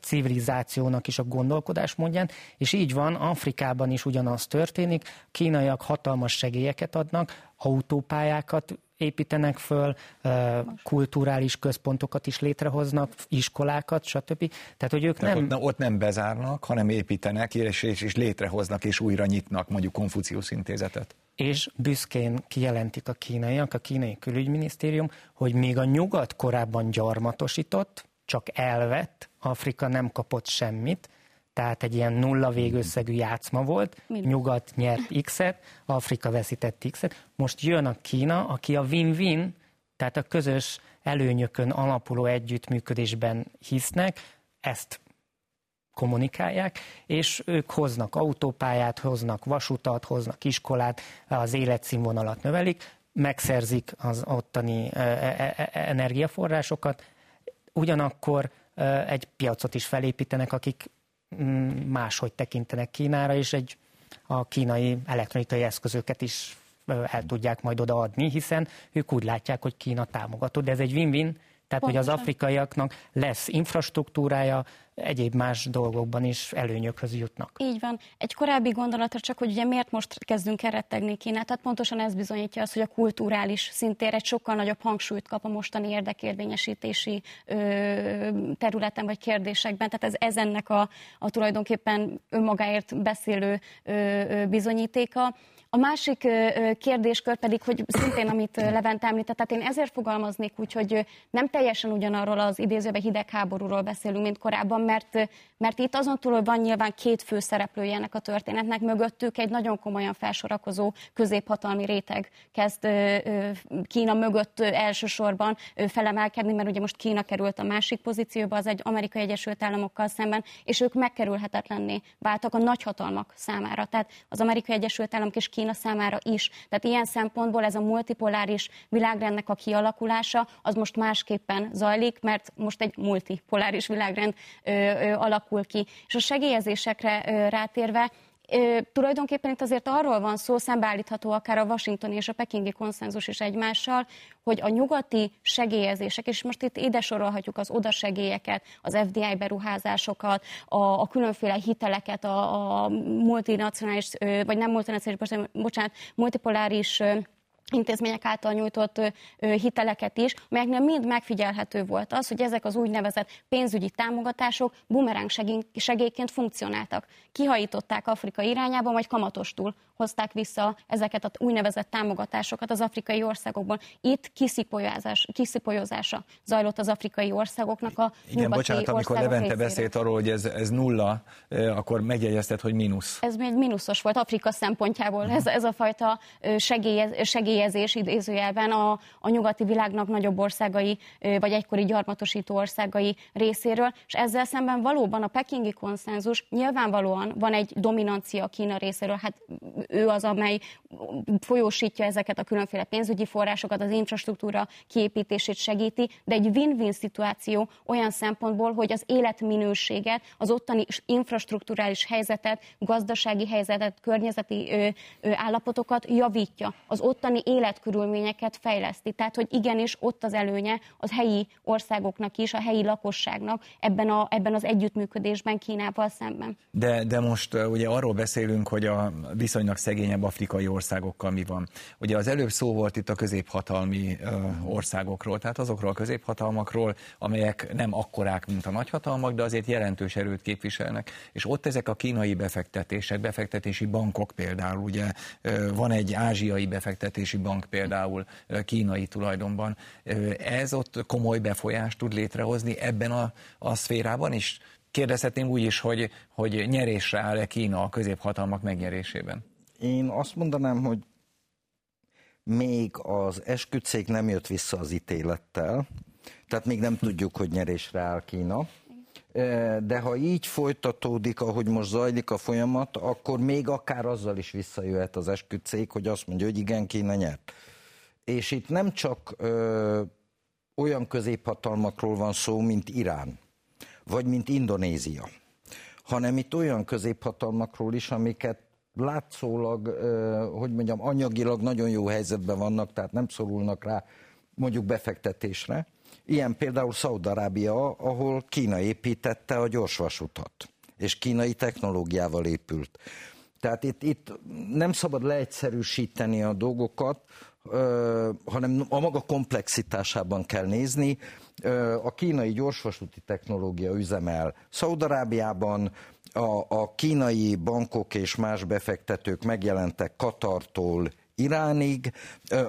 civilizációnak is a gondolkodásmódján, és így van, Afrikában is ugyanaz történik, kínaiak hatalmas segélyeket adnak, autópályákat építenek föl, kulturális központokat is létrehoznak, iskolákat, stb. Tehát, hogy ők nem... Ott, ott nem bezárnak, hanem építenek, és, és, és létrehoznak, és újra nyitnak mondjuk Konfuciusz intézetet. és büszkén kijelentik a kínaiak, a kínai külügyminisztérium, hogy még a nyugat korábban gyarmatosított, csak elvett, Afrika nem kapott semmit, tehát egy ilyen nulla végösszegű játszma volt, Mind. nyugat nyert X-et, Afrika veszített X-et, most jön a Kína, aki a win-win, tehát a közös előnyökön alapuló együttműködésben hisznek, ezt kommunikálják, és ők hoznak autópályát, hoznak vasutat, hoznak iskolát, az életszínvonalat növelik, megszerzik az ottani e, e, e, energiaforrásokat, ugyanakkor egy piacot is felépítenek, akik máshogy tekintenek Kínára, és egy a kínai elektronikai eszközöket is el tudják majd odaadni, hiszen ők úgy látják, hogy Kína támogató, de ez egy win-win, tehát, Pontosan. hogy az afrikaiaknak lesz infrastruktúrája, egyéb más dolgokban is előnyökhöz jutnak. Így van. Egy korábbi gondolatra csak, hogy ugye miért most kezdünk el rettegni Kínát, tehát pontosan ez bizonyítja azt, hogy a kulturális szintér egy sokkal nagyobb hangsúlyt kap a mostani érdekérvényesítési ö, területen vagy kérdésekben, tehát ez, ez ennek a, a tulajdonképpen önmagáért beszélő ö, ö, bizonyítéka. A másik kérdéskör pedig, hogy szintén, amit Levent említett, tehát én ezért fogalmaznék úgy, hogy nem teljesen ugyanarról az idézőben hidegháborúról beszélünk, mint korábban, mert, mert itt azon túl, hogy van nyilván két fő szereplője ennek a történetnek, mögöttük egy nagyon komolyan felsorakozó középhatalmi réteg kezd Kína mögött elsősorban felemelkedni, mert ugye most Kína került a másik pozícióba, az egy Amerikai Egyesült Államokkal szemben, és ők megkerülhetetlenné váltak a nagyhatalmak számára. Tehát az Amerikai Egyesült Államok és Kína számára is. Tehát ilyen szempontból ez a multipoláris világrendnek a kialakulása az most másképpen zajlik, mert most egy multipoláris világrend ö, ö, alakul ki. És a segélyezésekre ö, rátérve, Ö, tulajdonképpen itt azért arról van szó, szembeállítható akár a washingtoni és a pekingi konszenzus is egymással, hogy a nyugati segélyezések, és most itt ide sorolhatjuk az odasegélyeket, az FDI beruházásokat, a, a különféle hiteleket, a, a multinacionális, vagy nem multinacionális, bocsánat, multipoláris intézmények által nyújtott hiteleket is, melyeknél mind megfigyelhető volt az, hogy ezek az úgynevezett pénzügyi támogatások bumerang segélyként funkcionáltak. Kihajították Afrika irányába, majd kamatostul hozták vissza ezeket az úgynevezett támogatásokat az afrikai országokból. Itt kiszipolyozása zajlott az afrikai országoknak a Igen, bocsánat, amikor Levente részéről. beszélt arról, hogy ez, ez nulla, akkor megjegyezted, hogy mínusz. Ez még mínuszos volt Afrika szempontjából. Ez, ez a fajta segélyez, segélyezés idézőjelben a, a nyugati világnak nagyobb országai, vagy egykori gyarmatosító országai részéről, és ezzel szemben valóban a pekingi konszenzus nyilvánvalóan van egy dominancia Kína részéről, hát ő az, amely folyósítja ezeket a különféle pénzügyi forrásokat, az infrastruktúra kiépítését segíti, de egy win-win szituáció olyan szempontból, hogy az életminőséget, az ottani infrastruktúrális helyzetet, gazdasági helyzetet, környezeti ö, ö, állapotokat javítja, az ottani életkörülményeket fejleszti. Tehát, hogy igenis ott az előnye az helyi országoknak is, a helyi lakosságnak ebben, a, ebben az együttműködésben Kínával szemben. De, de most ugye arról beszélünk, hogy a viszonylag szegényebb afrikai országokkal mi van. Ugye az előbb szó volt itt a középhatalmi országokról, tehát azokról a középhatalmakról, amelyek nem akkorák, mint a nagyhatalmak, de azért jelentős erőt képviselnek. És ott ezek a kínai befektetések, befektetési bankok például, ugye van egy ázsiai befektetési bank például kínai tulajdonban. Ez ott komoly befolyást tud létrehozni ebben a, a szférában is? Kérdezhetném úgy is, hogy, hogy nyerésre áll-e Kína a középhatalmak megnyerésében? Én azt mondanám, hogy még az esküdszék nem jött vissza az ítélettel, tehát még nem tudjuk, hogy nyerésre áll Kína. De ha így folytatódik, ahogy most zajlik a folyamat, akkor még akár azzal is visszajöhet az esküdszék, hogy azt mondja, hogy igen, Kína nyert. És itt nem csak ö, olyan középhatalmakról van szó, mint Irán, vagy mint Indonézia, hanem itt olyan középhatalmakról is, amiket látszólag, hogy mondjam, anyagilag nagyon jó helyzetben vannak, tehát nem szorulnak rá mondjuk befektetésre. Ilyen például Szaudarábia, ahol Kína építette a gyorsvasutat, és kínai technológiával épült. Tehát itt, itt nem szabad leegyszerűsíteni a dolgokat, hanem a maga komplexitásában kell nézni. A kínai gyorsvasúti technológia üzemel Szaudarábiában, a, a kínai bankok és más befektetők megjelentek Katartól, Iránig,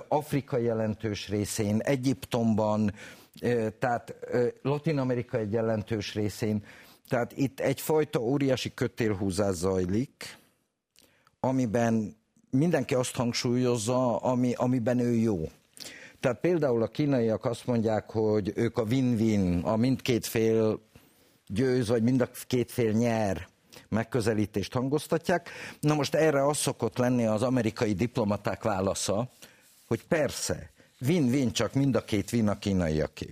Afrika jelentős részén, Egyiptomban, tehát Latin Amerika egy jelentős részén. Tehát itt egyfajta óriási kötélhúzás zajlik, amiben mindenki azt hangsúlyozza, ami, amiben ő jó. Tehát például a kínaiak azt mondják, hogy ők a win-win, a mindkét fél győz, vagy mind a két fél nyer megközelítést hangoztatják. Na most erre az szokott lenni az amerikai diplomaták válasza, hogy persze, win-win, csak mind a két win a kínaiaké.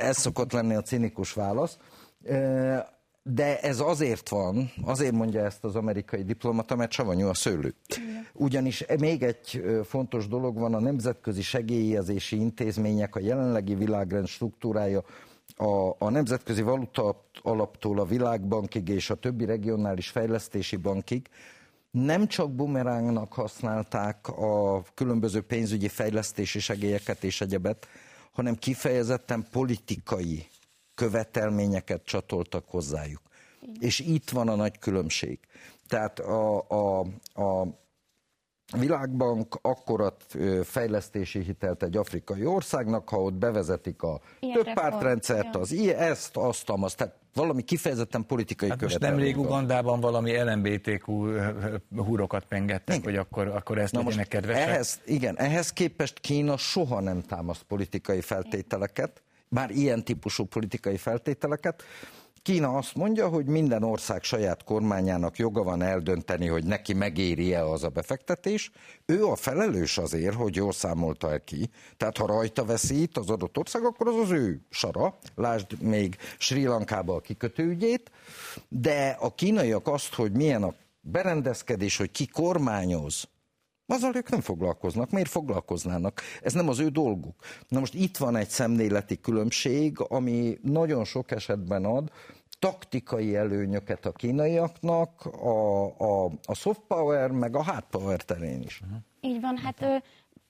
Ez szokott lenni a cinikus válasz. De ez azért van, azért mondja ezt az amerikai diplomata, mert savanyú a szőlő. Ugyanis még egy fontos dolog van, a nemzetközi segélyezési intézmények, a jelenlegi világrend struktúrája, a, a Nemzetközi Valuta Alaptól a Világbankig és a többi regionális fejlesztési bankig nem csak bumerángnak használták a különböző pénzügyi fejlesztési segélyeket és egyebet, hanem kifejezetten politikai követelményeket csatoltak hozzájuk. Igen. És itt van a nagy különbség. Tehát a, a, a Világbank akkorat fejlesztési hitelt egy afrikai országnak, ha ott bevezetik a Ilyen több pártrendszert, az ilyen, ezt, azt, azt, tehát valami kifejezetten politikai hát most nemrég Ugandában valami LMBTQ húrokat pengettek, igen. hogy akkor, akkor ezt Na legyenek kedvesek. Ehhez, igen, ehhez képest Kína soha nem támaszt politikai feltételeket, már ilyen típusú politikai feltételeket. Kína azt mondja, hogy minden ország saját kormányának joga van eldönteni, hogy neki megéri-e az a befektetés. Ő a felelős azért, hogy jól számolta el ki. Tehát ha rajta veszít az adott ország, akkor az az ő sara. Lásd még Sri Lankába a kikötőügyét. De a kínaiak azt, hogy milyen a berendezkedés, hogy ki kormányoz, azzal ők nem foglalkoznak. Miért foglalkoznának? Ez nem az ő dolguk. Na most itt van egy szemléleti különbség, ami nagyon sok esetben ad taktikai előnyöket a kínaiaknak, a, a, a soft power, meg a hard power terén is. Így van, hát ö,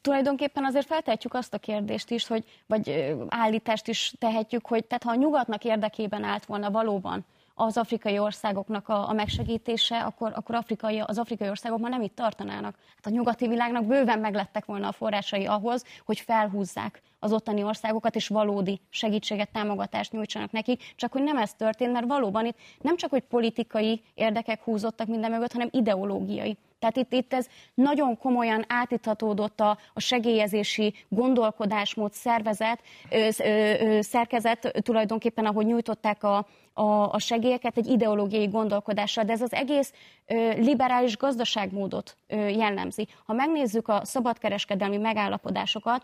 tulajdonképpen azért feltehetjük azt a kérdést is, hogy, vagy állítást is tehetjük, hogy tehát ha a nyugatnak érdekében állt volna valóban az afrikai országoknak a, a megsegítése, akkor, akkor afrikai, az afrikai országok már nem itt tartanának. Hát a nyugati világnak bőven meglettek volna a forrásai ahhoz, hogy felhúzzák az ottani országokat, és valódi segítséget, támogatást nyújtsanak nekik, csak hogy nem ez történt, mert valóban itt nem csak, hogy politikai érdekek húzottak minden mögött, hanem ideológiai. Tehát itt, itt ez nagyon komolyan átíthatódott a, a segélyezési gondolkodásmód szervezet, ö, ö, szerkezet tulajdonképpen, ahogy nyújtották a, a, a segélyeket egy ideológiai gondolkodással, de ez az egész ö, liberális gazdaságmódot ö, jellemzi. Ha megnézzük a szabadkereskedelmi megállapodásokat,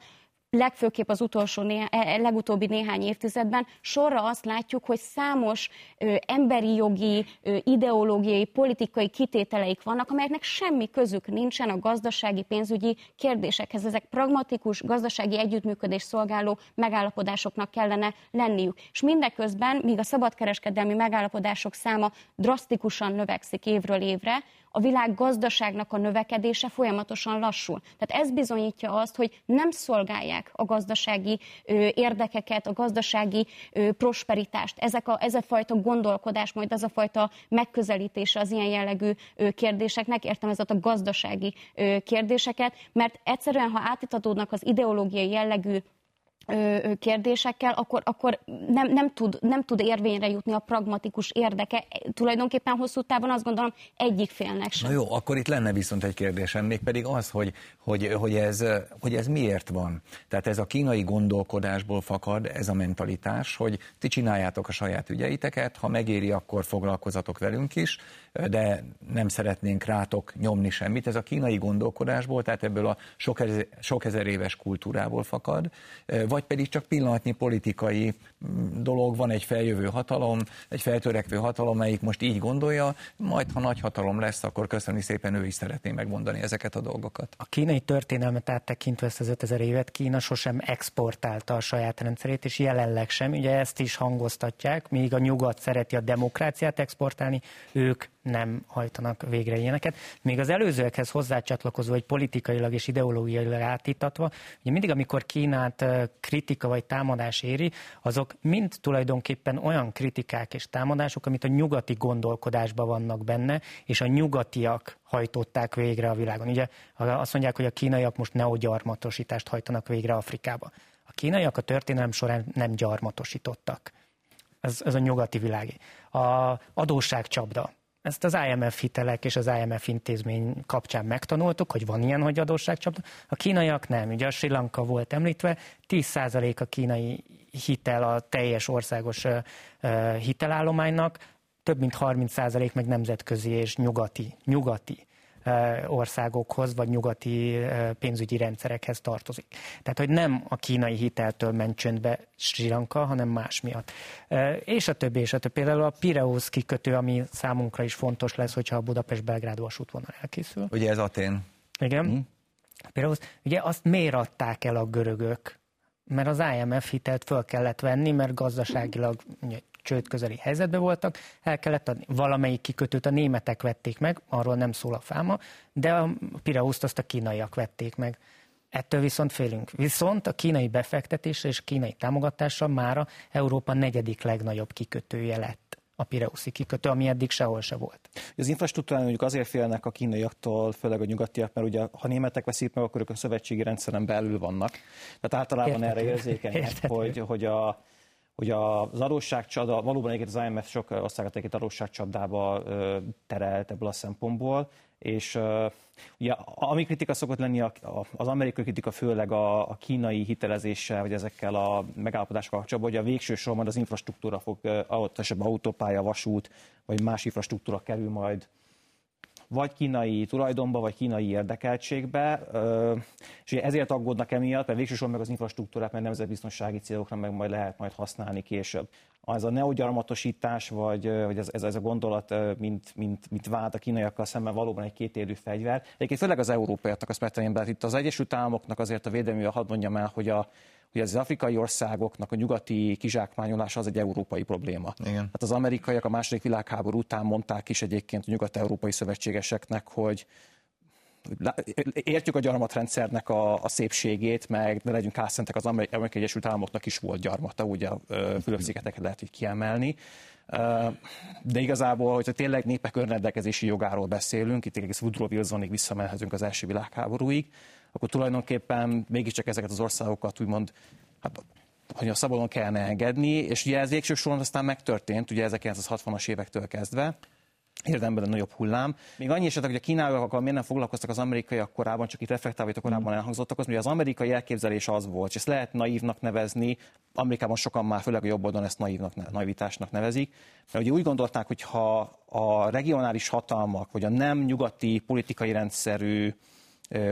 legfőképp az utolsó, néha, e, e, legutóbbi néhány évtizedben sorra azt látjuk, hogy számos ö, emberi jogi, ö, ideológiai, politikai kitételeik vannak, amelyeknek semmi közük nincsen a gazdasági, pénzügyi kérdésekhez. Ezek pragmatikus, gazdasági együttműködés szolgáló megállapodásoknak kellene lenniük. És mindeközben, míg a szabadkereskedelmi megállapodások száma drasztikusan növekszik évről évre, a világ gazdaságnak a növekedése folyamatosan lassul. Tehát ez bizonyítja azt, hogy nem szolgálják a gazdasági ö, érdekeket, a gazdasági ö, prosperitást. Ezek a, ez a fajta gondolkodás, majd az a fajta megközelítése az ilyen jellegű ö, kérdéseknek, értem ez a gazdasági ö, kérdéseket, mert egyszerűen, ha átitatódnak az ideológiai jellegű kérdésekkel, akkor, akkor nem, nem, tud, nem tud érvényre jutni a pragmatikus érdeke. Tulajdonképpen hosszú távon azt gondolom egyik félnek sem. Na jó, akkor itt lenne viszont egy kérdésem, mégpedig az, hogy, hogy, hogy, ez, hogy ez miért van. Tehát ez a kínai gondolkodásból fakad, ez a mentalitás, hogy ti csináljátok a saját ügyeiteket, ha megéri, akkor foglalkozatok velünk is, de nem szeretnénk rátok nyomni semmit. Ez a kínai gondolkodásból, tehát ebből a sok ezer, sok ezer éves kultúrából fakad, vagy pedig csak pillanatnyi politikai mm, dolog, van egy feljövő hatalom, egy feltörekvő hatalom, melyik most így gondolja, majd ha nagy hatalom lesz, akkor köszönni szépen ő is szeretné megmondani ezeket a dolgokat. A kínai történelmet áttekintve ezt az 5000 évet Kína sosem exportálta a saját rendszerét, és jelenleg sem. Ugye ezt is hangoztatják, míg a nyugat szereti a demokráciát exportálni, ők nem hajtanak végre ilyeneket. Még az előzőekhez hozzácsatlakozva, vagy politikailag és ideológiailag átítatva, ugye mindig, amikor Kínát kritika vagy támadás éri, azok mind tulajdonképpen olyan kritikák és támadások, amit a nyugati gondolkodásban vannak benne, és a nyugatiak hajtották végre a világon. Ugye azt mondják, hogy a kínaiak most neogyarmatosítást hajtanak végre Afrikába. A kínaiak a történelem során nem gyarmatosítottak. Ez, ez a nyugati világi. A adósságcsapda ezt az IMF hitelek és az IMF intézmény kapcsán megtanultuk, hogy van ilyen, hogy adósságcsapda. A kínaiak nem. Ugye a Sri Lanka volt említve, 10% a kínai hitel a teljes országos hitelállománynak, több mint 30% meg nemzetközi és nyugati, nyugati országokhoz, vagy nyugati pénzügyi rendszerekhez tartozik. Tehát, hogy nem a kínai hiteltől ment csöndbe Sri Lanka, hanem más miatt. És a többi, és a többi. Például a Pireus kikötő, ami számunkra is fontos lesz, hogyha a Budapest-Belgrád vasútvonal elkészül. Ugye ez Atén. Igen. Hmm. Pireus, ugye azt miért adták el a görögök? Mert az IMF hitelt föl kellett venni, mert gazdaságilag csőd közeli helyzetben voltak, el kellett adni. Valamelyik kikötőt a németek vették meg, arról nem szól a fáma, de a Piraeuszt azt a kínaiak vették meg. Ettől viszont félünk. Viszont a kínai befektetésre és kínai támogatással mára Európa negyedik legnagyobb kikötője lett a Pireuszi kikötő, ami eddig sehol se volt. Az infrastruktúrán mondjuk azért félnek a kínaiaktól, főleg a nyugatiak, mert ugye ha németek veszik meg, akkor ők a szövetségi rendszeren belül vannak. Tehát általában Értető. erre érzékenyek, hogy, hogy a, hogy az adósságcsapda, valóban egyébként az IMF sok országot egyébként adósságcsapdába terelt ebből a szempontból, és ugye ami kritika szokott lenni, az amerikai kritika főleg a, kínai hitelezéssel, vagy ezekkel a megállapodásokkal kapcsolatban, hogy a végső soron az infrastruktúra fog, esetben autópálya, vasút, vagy más infrastruktúra kerül majd vagy kínai tulajdonba, vagy kínai érdekeltségbe, és ezért aggódnak emiatt, mert végsősorban meg az infrastruktúrát, mert nemzetbiztonsági célokra meg majd lehet majd használni később. Az a neogyarmatosítás, vagy, vagy ez, ez, ez a gondolat, mint, mint, mint vált a kínaiakkal szemben valóban egy kétérű fegyver. Egyébként főleg az európaiaknak azt mert itt az Egyesült Államoknak azért a védelmi, hadd mondjam el, hogy a, hogy az afrikai országoknak a nyugati kizsákmányolása az egy európai probléma. Igen. Hát az amerikaiak a második világháború után mondták is egyébként a nyugat-európai szövetségeseknek, hogy értjük a gyarmatrendszernek a, a szépségét, meg ne legyünk álszentek, az Amerikai Egyesült Államoknak is volt gyarmata, ugye a Fülöp-szigeteket lehet így kiemelni. De igazából, hogyha tényleg népek önrendelkezési jogáról beszélünk, itt egész Woodrow Wilsonig visszamenhetünk az első világháborúig, akkor tulajdonképpen mégiscsak ezeket az országokat úgymond hát, hogy a szabadon kellene engedni, és ugye ez végső soron aztán megtörtént, ugye 1960-as évektől kezdve, érdemben a nagyobb hullám. Még annyi esetek, hogy a kínaiakkal miért nem foglalkoztak az amerikaiak korábban, csak itt reflektálva, hogy korábban elhangzottak, az, hogy az amerikai elképzelés az volt, és ezt lehet naívnak nevezni, Amerikában sokan már, főleg a jobb oldalon ezt naívnak, naivitásnak nevezik, mert ugye úgy gondolták, hogy ha a regionális hatalmak, vagy a nem nyugati politikai rendszerű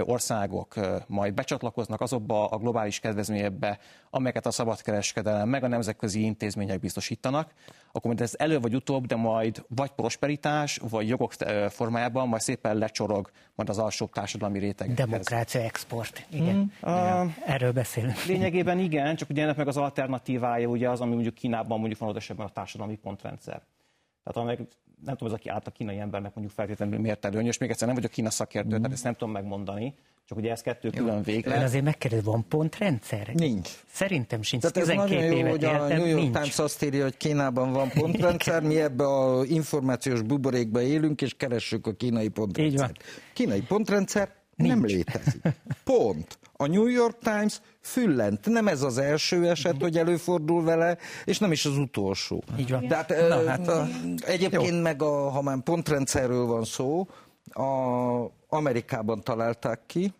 országok majd becsatlakoznak azokba a globális kedvezményekbe, amelyeket a szabadkereskedelem meg a nemzetközi intézmények biztosítanak, akkor majd ez elő vagy utóbb, de majd vagy prosperitás, vagy jogok formájában majd szépen lecsorog majd az alsóbb társadalmi réteg. Demokrácia export. Igen. Mm. igen. Erről beszélünk. Lényegében igen, csak ugye ennek meg az alternatívája ugye az, ami mondjuk Kínában mondjuk van esetben a társadalmi pontrendszer. Tehát amelyek nem tudom, ez aki át a kínai embernek mondjuk feltétlenül miért előnyös. Még egyszer nem vagyok Kína szakértő, mm. tehát ezt nem tudom megmondani. Csak ugye ez kettő jó. külön véglet. Ön azért megkérdez, van pontrendszer? Nincs. Szerintem sincs. Tehát ez 12 nagyon jó, hogy a New York nincs. Times azt írja, hogy Kínában van pontrendszer, mi ebbe a információs buborékba élünk, és keressük a kínai pontrendszert. Kínai pontrendszer Nincs. nem létezik. Pont a New York Times füllent. Nem ez az első eset, hogy előfordul vele, és nem is az utolsó. Így van. Tehát, Na, hát a... egyébként jó. meg, a, ha már pontrendszerről van szó, a Amerikában találták ki,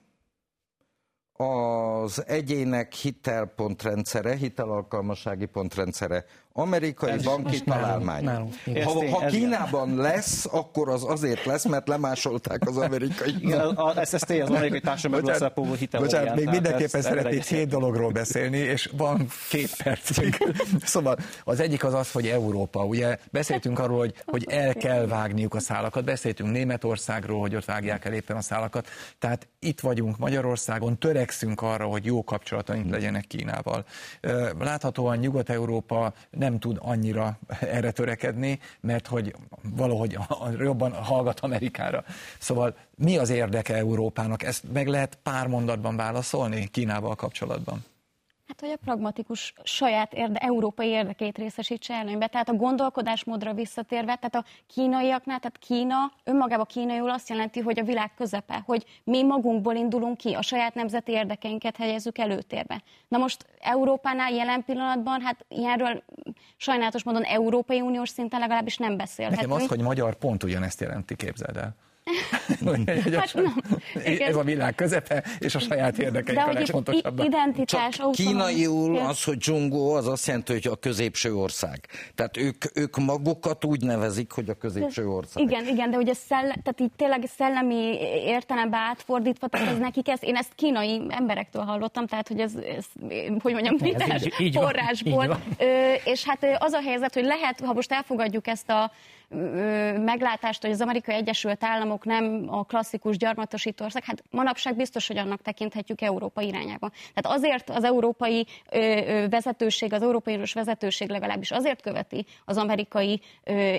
az egyének hitelpontrendszere, hitelalkalmasági pontrendszere amerikai ez banki találmány. Nálunk, nálunk. Ha, ha Kínában lesz, akkor az azért lesz, mert lemásolták az amerikai. Igen, az SST, az amerikai társadalmi összepóló hitel. Bocsánat, még mindenképpen szeretnék két dologról beszélni, és van két percig. szóval az egyik az az, hogy Európa. Ugye beszéltünk arról, hogy, hogy el kell vágniuk a szálakat, beszéltünk Németországról, hogy ott vágják el éppen a szálakat. Tehát itt vagyunk Magyarországon, törekszünk arra, hogy jó kapcsolataink legyenek Kínával. Láthatóan Nyugat-Európa nem tud annyira erre törekedni, mert hogy valahogy jobban hallgat Amerikára. Szóval mi az érdeke Európának? Ezt meg lehet pár mondatban válaszolni Kínával kapcsolatban? Hát, hogy a pragmatikus saját érde, európai érdekét részesítse előnybe. Tehát a gondolkodásmódra visszatérve, tehát a kínaiaknál, tehát Kína önmagában kínaiul azt jelenti, hogy a világ közepe, hogy mi magunkból indulunk ki, a saját nemzeti érdekeinket helyezzük előtérbe. Na most Európánál jelen pillanatban, hát ilyenről sajnálatos módon Európai Uniós szinten legalábbis nem beszélhetünk. Nekem az, hogy magyar pont ugyanezt jelenti, képzeld el. hát, ez a világ közepe, és a saját érdekeink a legfontosabb. Identitás, Csak kínaiul az, hogy Zsongó, az azt jelenti, hogy a középső ország. Tehát ők, ők magukat úgy nevezik, hogy a középső ország. Igen, igen, de ugye szell, tehát így tényleg szellemi értelembe átfordítva, tehát ez nekik ez, én ezt kínai emberektől hallottam, tehát hogy ez, ez hogy mondjam, vitás forrásból. Ö, és hát az a helyzet, hogy lehet, ha most elfogadjuk ezt a meglátást, hogy az Amerikai Egyesült Államok nem a klasszikus gyarmatosító ország, hát manapság biztos, hogy annak tekinthetjük Európa irányába. Tehát azért az európai vezetőség, az Európai Uniós vezetőség legalábbis azért követi az amerikai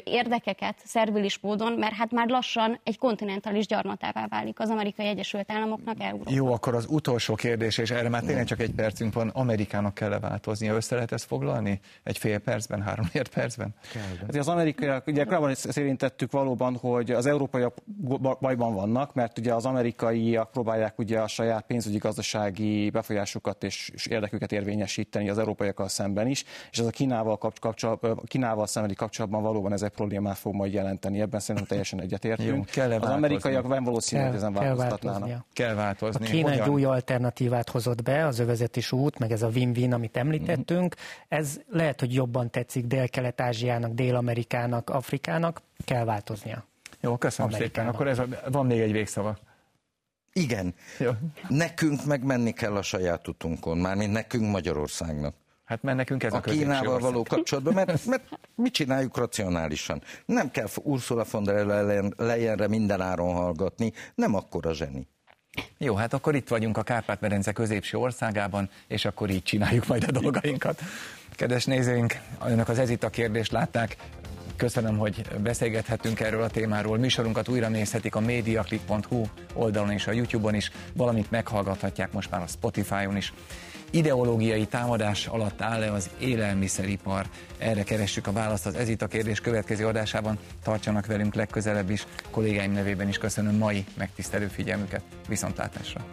érdekeket szervilis módon, mert hát már lassan egy kontinentális gyarmatává válik az Amerikai Egyesült Államoknak Európa. Jó, akkor az utolsó kérdés, és erre már tényleg csak egy percünk van, Amerikának kell -e változnia? Össze lehet ezt foglalni? Egy fél percben, három percben? Hát az amerikaiak, ugye korábban is érintettük valóban, hogy az európaiak bajban vannak, mert ugye az amerikaiak próbálják ugye a saját pénzügyi gazdasági befolyásukat és, és érdeküket érvényesíteni az európaiakkal szemben is, és ez a Kínával, kapcsolat, Kínával szembeni kapcsolatban valóban ez egy problémát fog majd jelenteni. Ebben szerintem teljesen egyetértünk. Jó, az amerikaiak nem valószínű, hogy ezen változtatnának. Kell változni. A Kína egy új alternatívát hozott be, az övezetis út, meg ez a win-win, amit említettünk. Ez lehet, hogy jobban tetszik Dél-Kelet-Ázsiának, Dél-Amerikának, Afrikának, kell változnia. Jó, köszönöm Amerikának. szépen. Akkor ez a, van még egy végszava. Igen. Jó. Nekünk megmenni kell a saját utunkon, mármint nekünk Magyarországnak. Hát mert nekünk ez a, a Kínával való kapcsolatban, mert, mert mit csináljuk racionálisan? Nem kell Ursula von der Leyenre minden áron hallgatni, nem akkora zseni. Jó, hát akkor itt vagyunk a Kárpát-medence középső országában, és akkor így csináljuk majd a dolgainkat. Kedves nézőink, önök az Ez itt a kérdést látták, Köszönöm, hogy beszélgethetünk erről a témáról. Műsorunkat újra nézhetik a mediaclip.hu oldalon és a YouTube-on is, valamint meghallgathatják most már a Spotify-on is. Ideológiai támadás alatt áll-e az élelmiszeripar? Erre keressük a választ az Ezita kérdés következő adásában. Tartsanak velünk legközelebb is. Kollégáim nevében is köszönöm mai megtisztelő figyelmüket. Viszontlátásra!